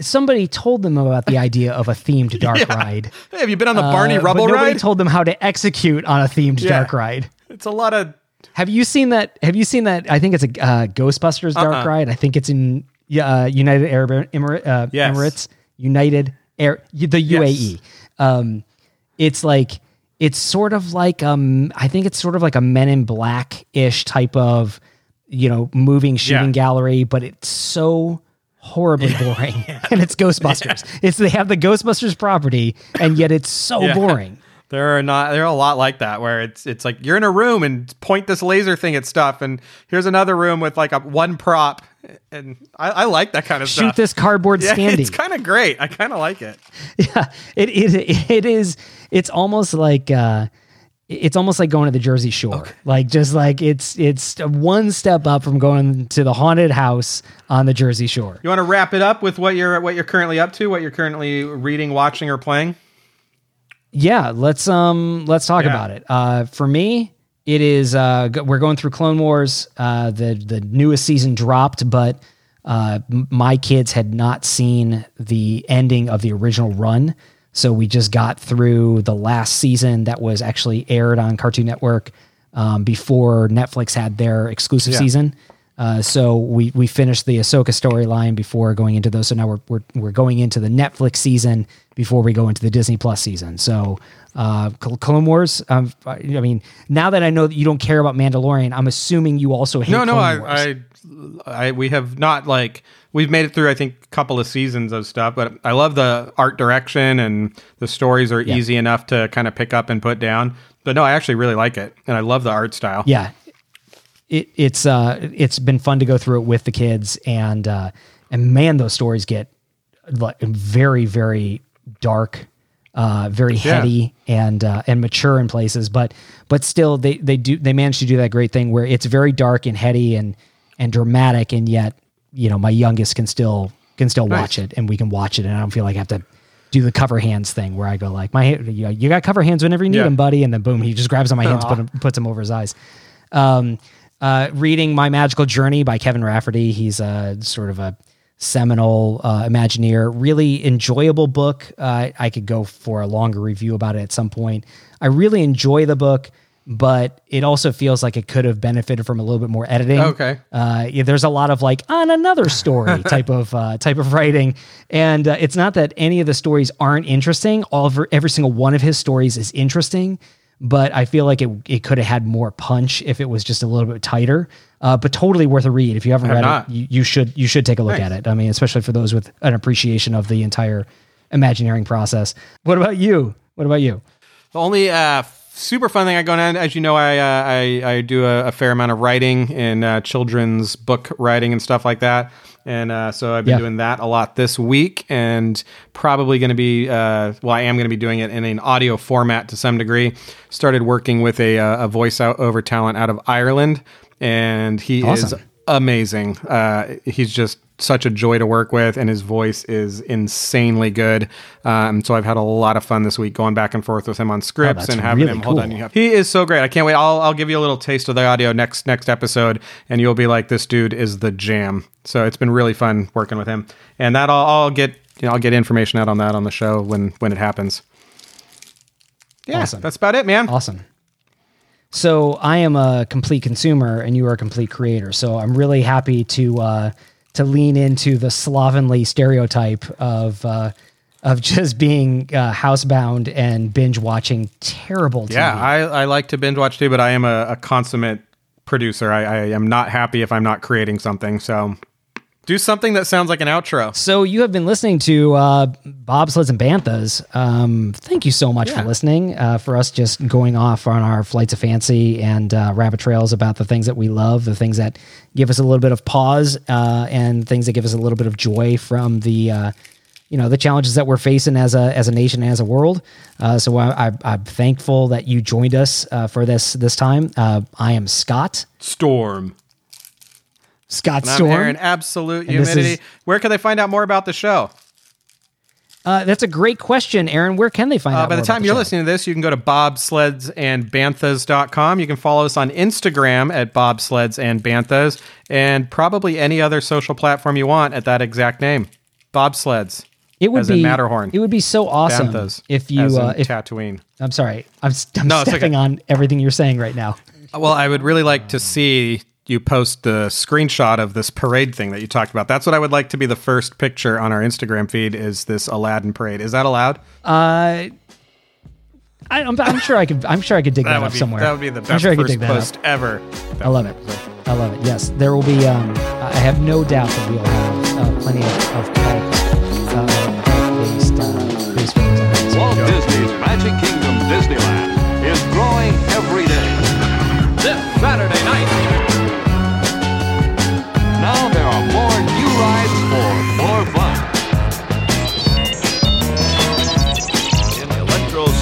Speaker 1: somebody told them about the idea of a themed <laughs> dark ride
Speaker 2: Hey, have you been on the Barney
Speaker 1: Uh,
Speaker 2: Rubble
Speaker 1: nobody
Speaker 2: ride?
Speaker 1: told them how to execute on a themed
Speaker 2: Yeah.
Speaker 1: dark ride
Speaker 2: it's a lot of
Speaker 1: have you seen that have you seen that i think it's a uh, ghostbusters dark
Speaker 2: Uh-uh.
Speaker 1: ride i think it's in uh, united arab Emir- uh,
Speaker 2: Yes.
Speaker 1: emirates united air the uae um it's like it's sort of like um i think it's sort of like a men in black ish type of you know moving shooting
Speaker 2: Yeah.
Speaker 1: gallery but it's so horribly <laughs> boring <laughs> and it's ghostbusters it's they have the ghostbusters property and yet it's so
Speaker 2: Yeah.
Speaker 1: boring <laughs>
Speaker 2: There are not there are a lot like that where it's it's like you're in a room and point this laser thing at stuff and here's another room with like a one prop and I, I like that kind of
Speaker 1: shoot
Speaker 2: stuff.
Speaker 1: this cardboard <laughs>
Speaker 2: yeah,
Speaker 1: standee
Speaker 2: it's kind of great. I kind of like it. <laughs>
Speaker 1: yeah it, it it is it's almost like uh it's almost like going to the Jersey Shore. Like just like it's it's one step up from going to the haunted house on the Jersey Shore.
Speaker 2: You want to wrap it up with what you're what you're currently up to, what you're currently reading, watching, or playing?
Speaker 1: Yeah, let's um let's talk
Speaker 2: Yeah.
Speaker 1: about it. Uh for me, it is uh we're going through Clone Wars. Uh the the newest season dropped, but uh my kids had not seen the ending of the original run. So we just got through the last season that was actually aired on Cartoon Network um, before Netflix had their exclusive season. Uh, so we we finished the Ahsoka storyline before going into those. So now we're, we're we're going into the Netflix season before we go into the Disney Plus season. So uh, Clone Wars. Um, I I mean, now that I know that you don't care about Mandalorian, I'm assuming you also hate.
Speaker 2: No, no. I, I, I, we have not like we've made it through. I think a couple of seasons of stuff, but I love the art direction and the stories are easy enough to kind of pick up and put down. But no, I actually really like it, and I love the art style.
Speaker 1: yeah it, it's uh it's been fun to go through it with the kids and uh and man those stories get like very very dark uh very
Speaker 2: Yeah.
Speaker 1: heady and uh and mature in places but but still they they do they manage to do that great thing where it's very dark and heady and and dramatic and yet you know my youngest can still can still watch it and we can watch it and I don't feel like I have to do the cover hands thing where I go like my you, know, you got cover hands whenever you need
Speaker 2: Yeah.
Speaker 1: them buddy and then boom he just grabs on my hands put 'em- puts them over his eyes um, uh, reading My Magical Journey by Kevin Rafferty. He's a sort of a seminal uh, Imagineer. Really enjoyable book. Uh, I could go for a longer review about it at some point. I really enjoy the book, but it also feels like it could have benefited from a little bit more editing.
Speaker 2: Okay.
Speaker 1: Uh, yeah, there's a lot of like on another story <laughs> type of uh, type of writing, and uh, it's not that any of the stories aren't interesting. All of every single one of his stories is interesting, but I feel like it it could have had more punch if it was just a little bit tighter. Uh, but totally worth a read if you haven't read
Speaker 2: not.
Speaker 1: it. You, you should you should take a look
Speaker 2: Thanks.
Speaker 1: at it. I mean, especially for those with an appreciation of the entire Imagineering process. What about you? What about you?
Speaker 2: The only uh, super fun thing I go on, as you know, I uh, I, I do a, a fair amount of writing in uh, children's book writing and stuff like that. And uh, so I've been
Speaker 1: Yeah.
Speaker 2: doing that a lot this week, and probably going to be uh, well, I am going to be doing it in an audio format to some degree. Started working with a, uh, a voice out over talent out of Ireland, and he is amazing. Uh, he's just such a joy to work with, and his voice is insanely good. Um, so I've had a lot of fun this week going back and forth with him on scripts
Speaker 1: Oh,
Speaker 2: and having
Speaker 1: really
Speaker 2: him. Hold on, you have, he is so great. I can't wait. I'll I'll give you a little taste of the audio next next episode, and you'll be like, this dude is the jam. So it's been really fun working with him, and that I'll, I'll get you know I'll get information out on that on the show when when it happens. Yeah,
Speaker 1: Awesome.
Speaker 2: that's about it, man.
Speaker 1: Awesome. So I am a complete consumer, and you are a complete creator. So I'm really happy to uh, to lean into the slovenly stereotype of uh, of <laughs> just being uh, housebound and binge watching terrible TV.
Speaker 2: Yeah, I, I like to binge watch too, but I am a, a consummate producer. I, I am not happy if I'm not creating something. So do something that sounds like an outro.
Speaker 1: So you have been listening to uh, Bobsleds and Banthas. Um, thank you so much for listening. Uh, for us just going off on our flights of fancy and uh, rabbit trails about the things that we love, the things that give us a little bit of pause, uh, and things that give us a little bit of joy from the. Uh, you know the challenges that we're facing as a as a nation and as a world. Uh, so I, I, I'm thankful that you joined us uh, for this this time. Uh, I am Scott
Speaker 2: Storm.
Speaker 1: Scott
Speaker 2: And I'm
Speaker 1: Storm.
Speaker 2: absolute
Speaker 1: And
Speaker 2: humidity.
Speaker 1: is-
Speaker 2: Where can they find out more about the show?
Speaker 1: Uh, that's a great question, Aaron. Where can they find
Speaker 2: Uh,
Speaker 1: out?
Speaker 2: by the time you're
Speaker 1: show?
Speaker 2: listening to this, you can go to bobsledsandbanthas.com. You can follow us on Instagram at bobsleds and probably any other social platform you want at that exact name. Bobsleds.
Speaker 1: It would be
Speaker 2: Matterhorn.
Speaker 1: It would be so awesome
Speaker 2: Banthas.
Speaker 1: if you. Uh, if,
Speaker 2: Tatooine.
Speaker 1: I'm sorry, I'm, I'm
Speaker 2: No,
Speaker 1: stepping
Speaker 2: okay.
Speaker 1: on everything you're saying right now.
Speaker 2: Well, I would really like to see you post the screenshot of this parade thing that you talked about. That's what I would like to be the first picture on our Instagram feed is this Aladdin parade. Is that allowed?
Speaker 1: Uh, I, I'm, I'm sure I could. I'm sure I could dig that,
Speaker 2: That
Speaker 1: up
Speaker 2: be
Speaker 1: somewhere.
Speaker 2: that would be the
Speaker 1: I'm
Speaker 2: best
Speaker 1: sure I could
Speaker 2: first
Speaker 1: dig that
Speaker 2: post
Speaker 1: up.
Speaker 2: ever.
Speaker 1: I love it. I love it. Yes, there will be. Um, I have no doubt that we'll have uh, plenty of, of park, uh, based uh, based photos on
Speaker 3: Walt Disney's Magic Kingdom Disneyland is growing every day. This Saturday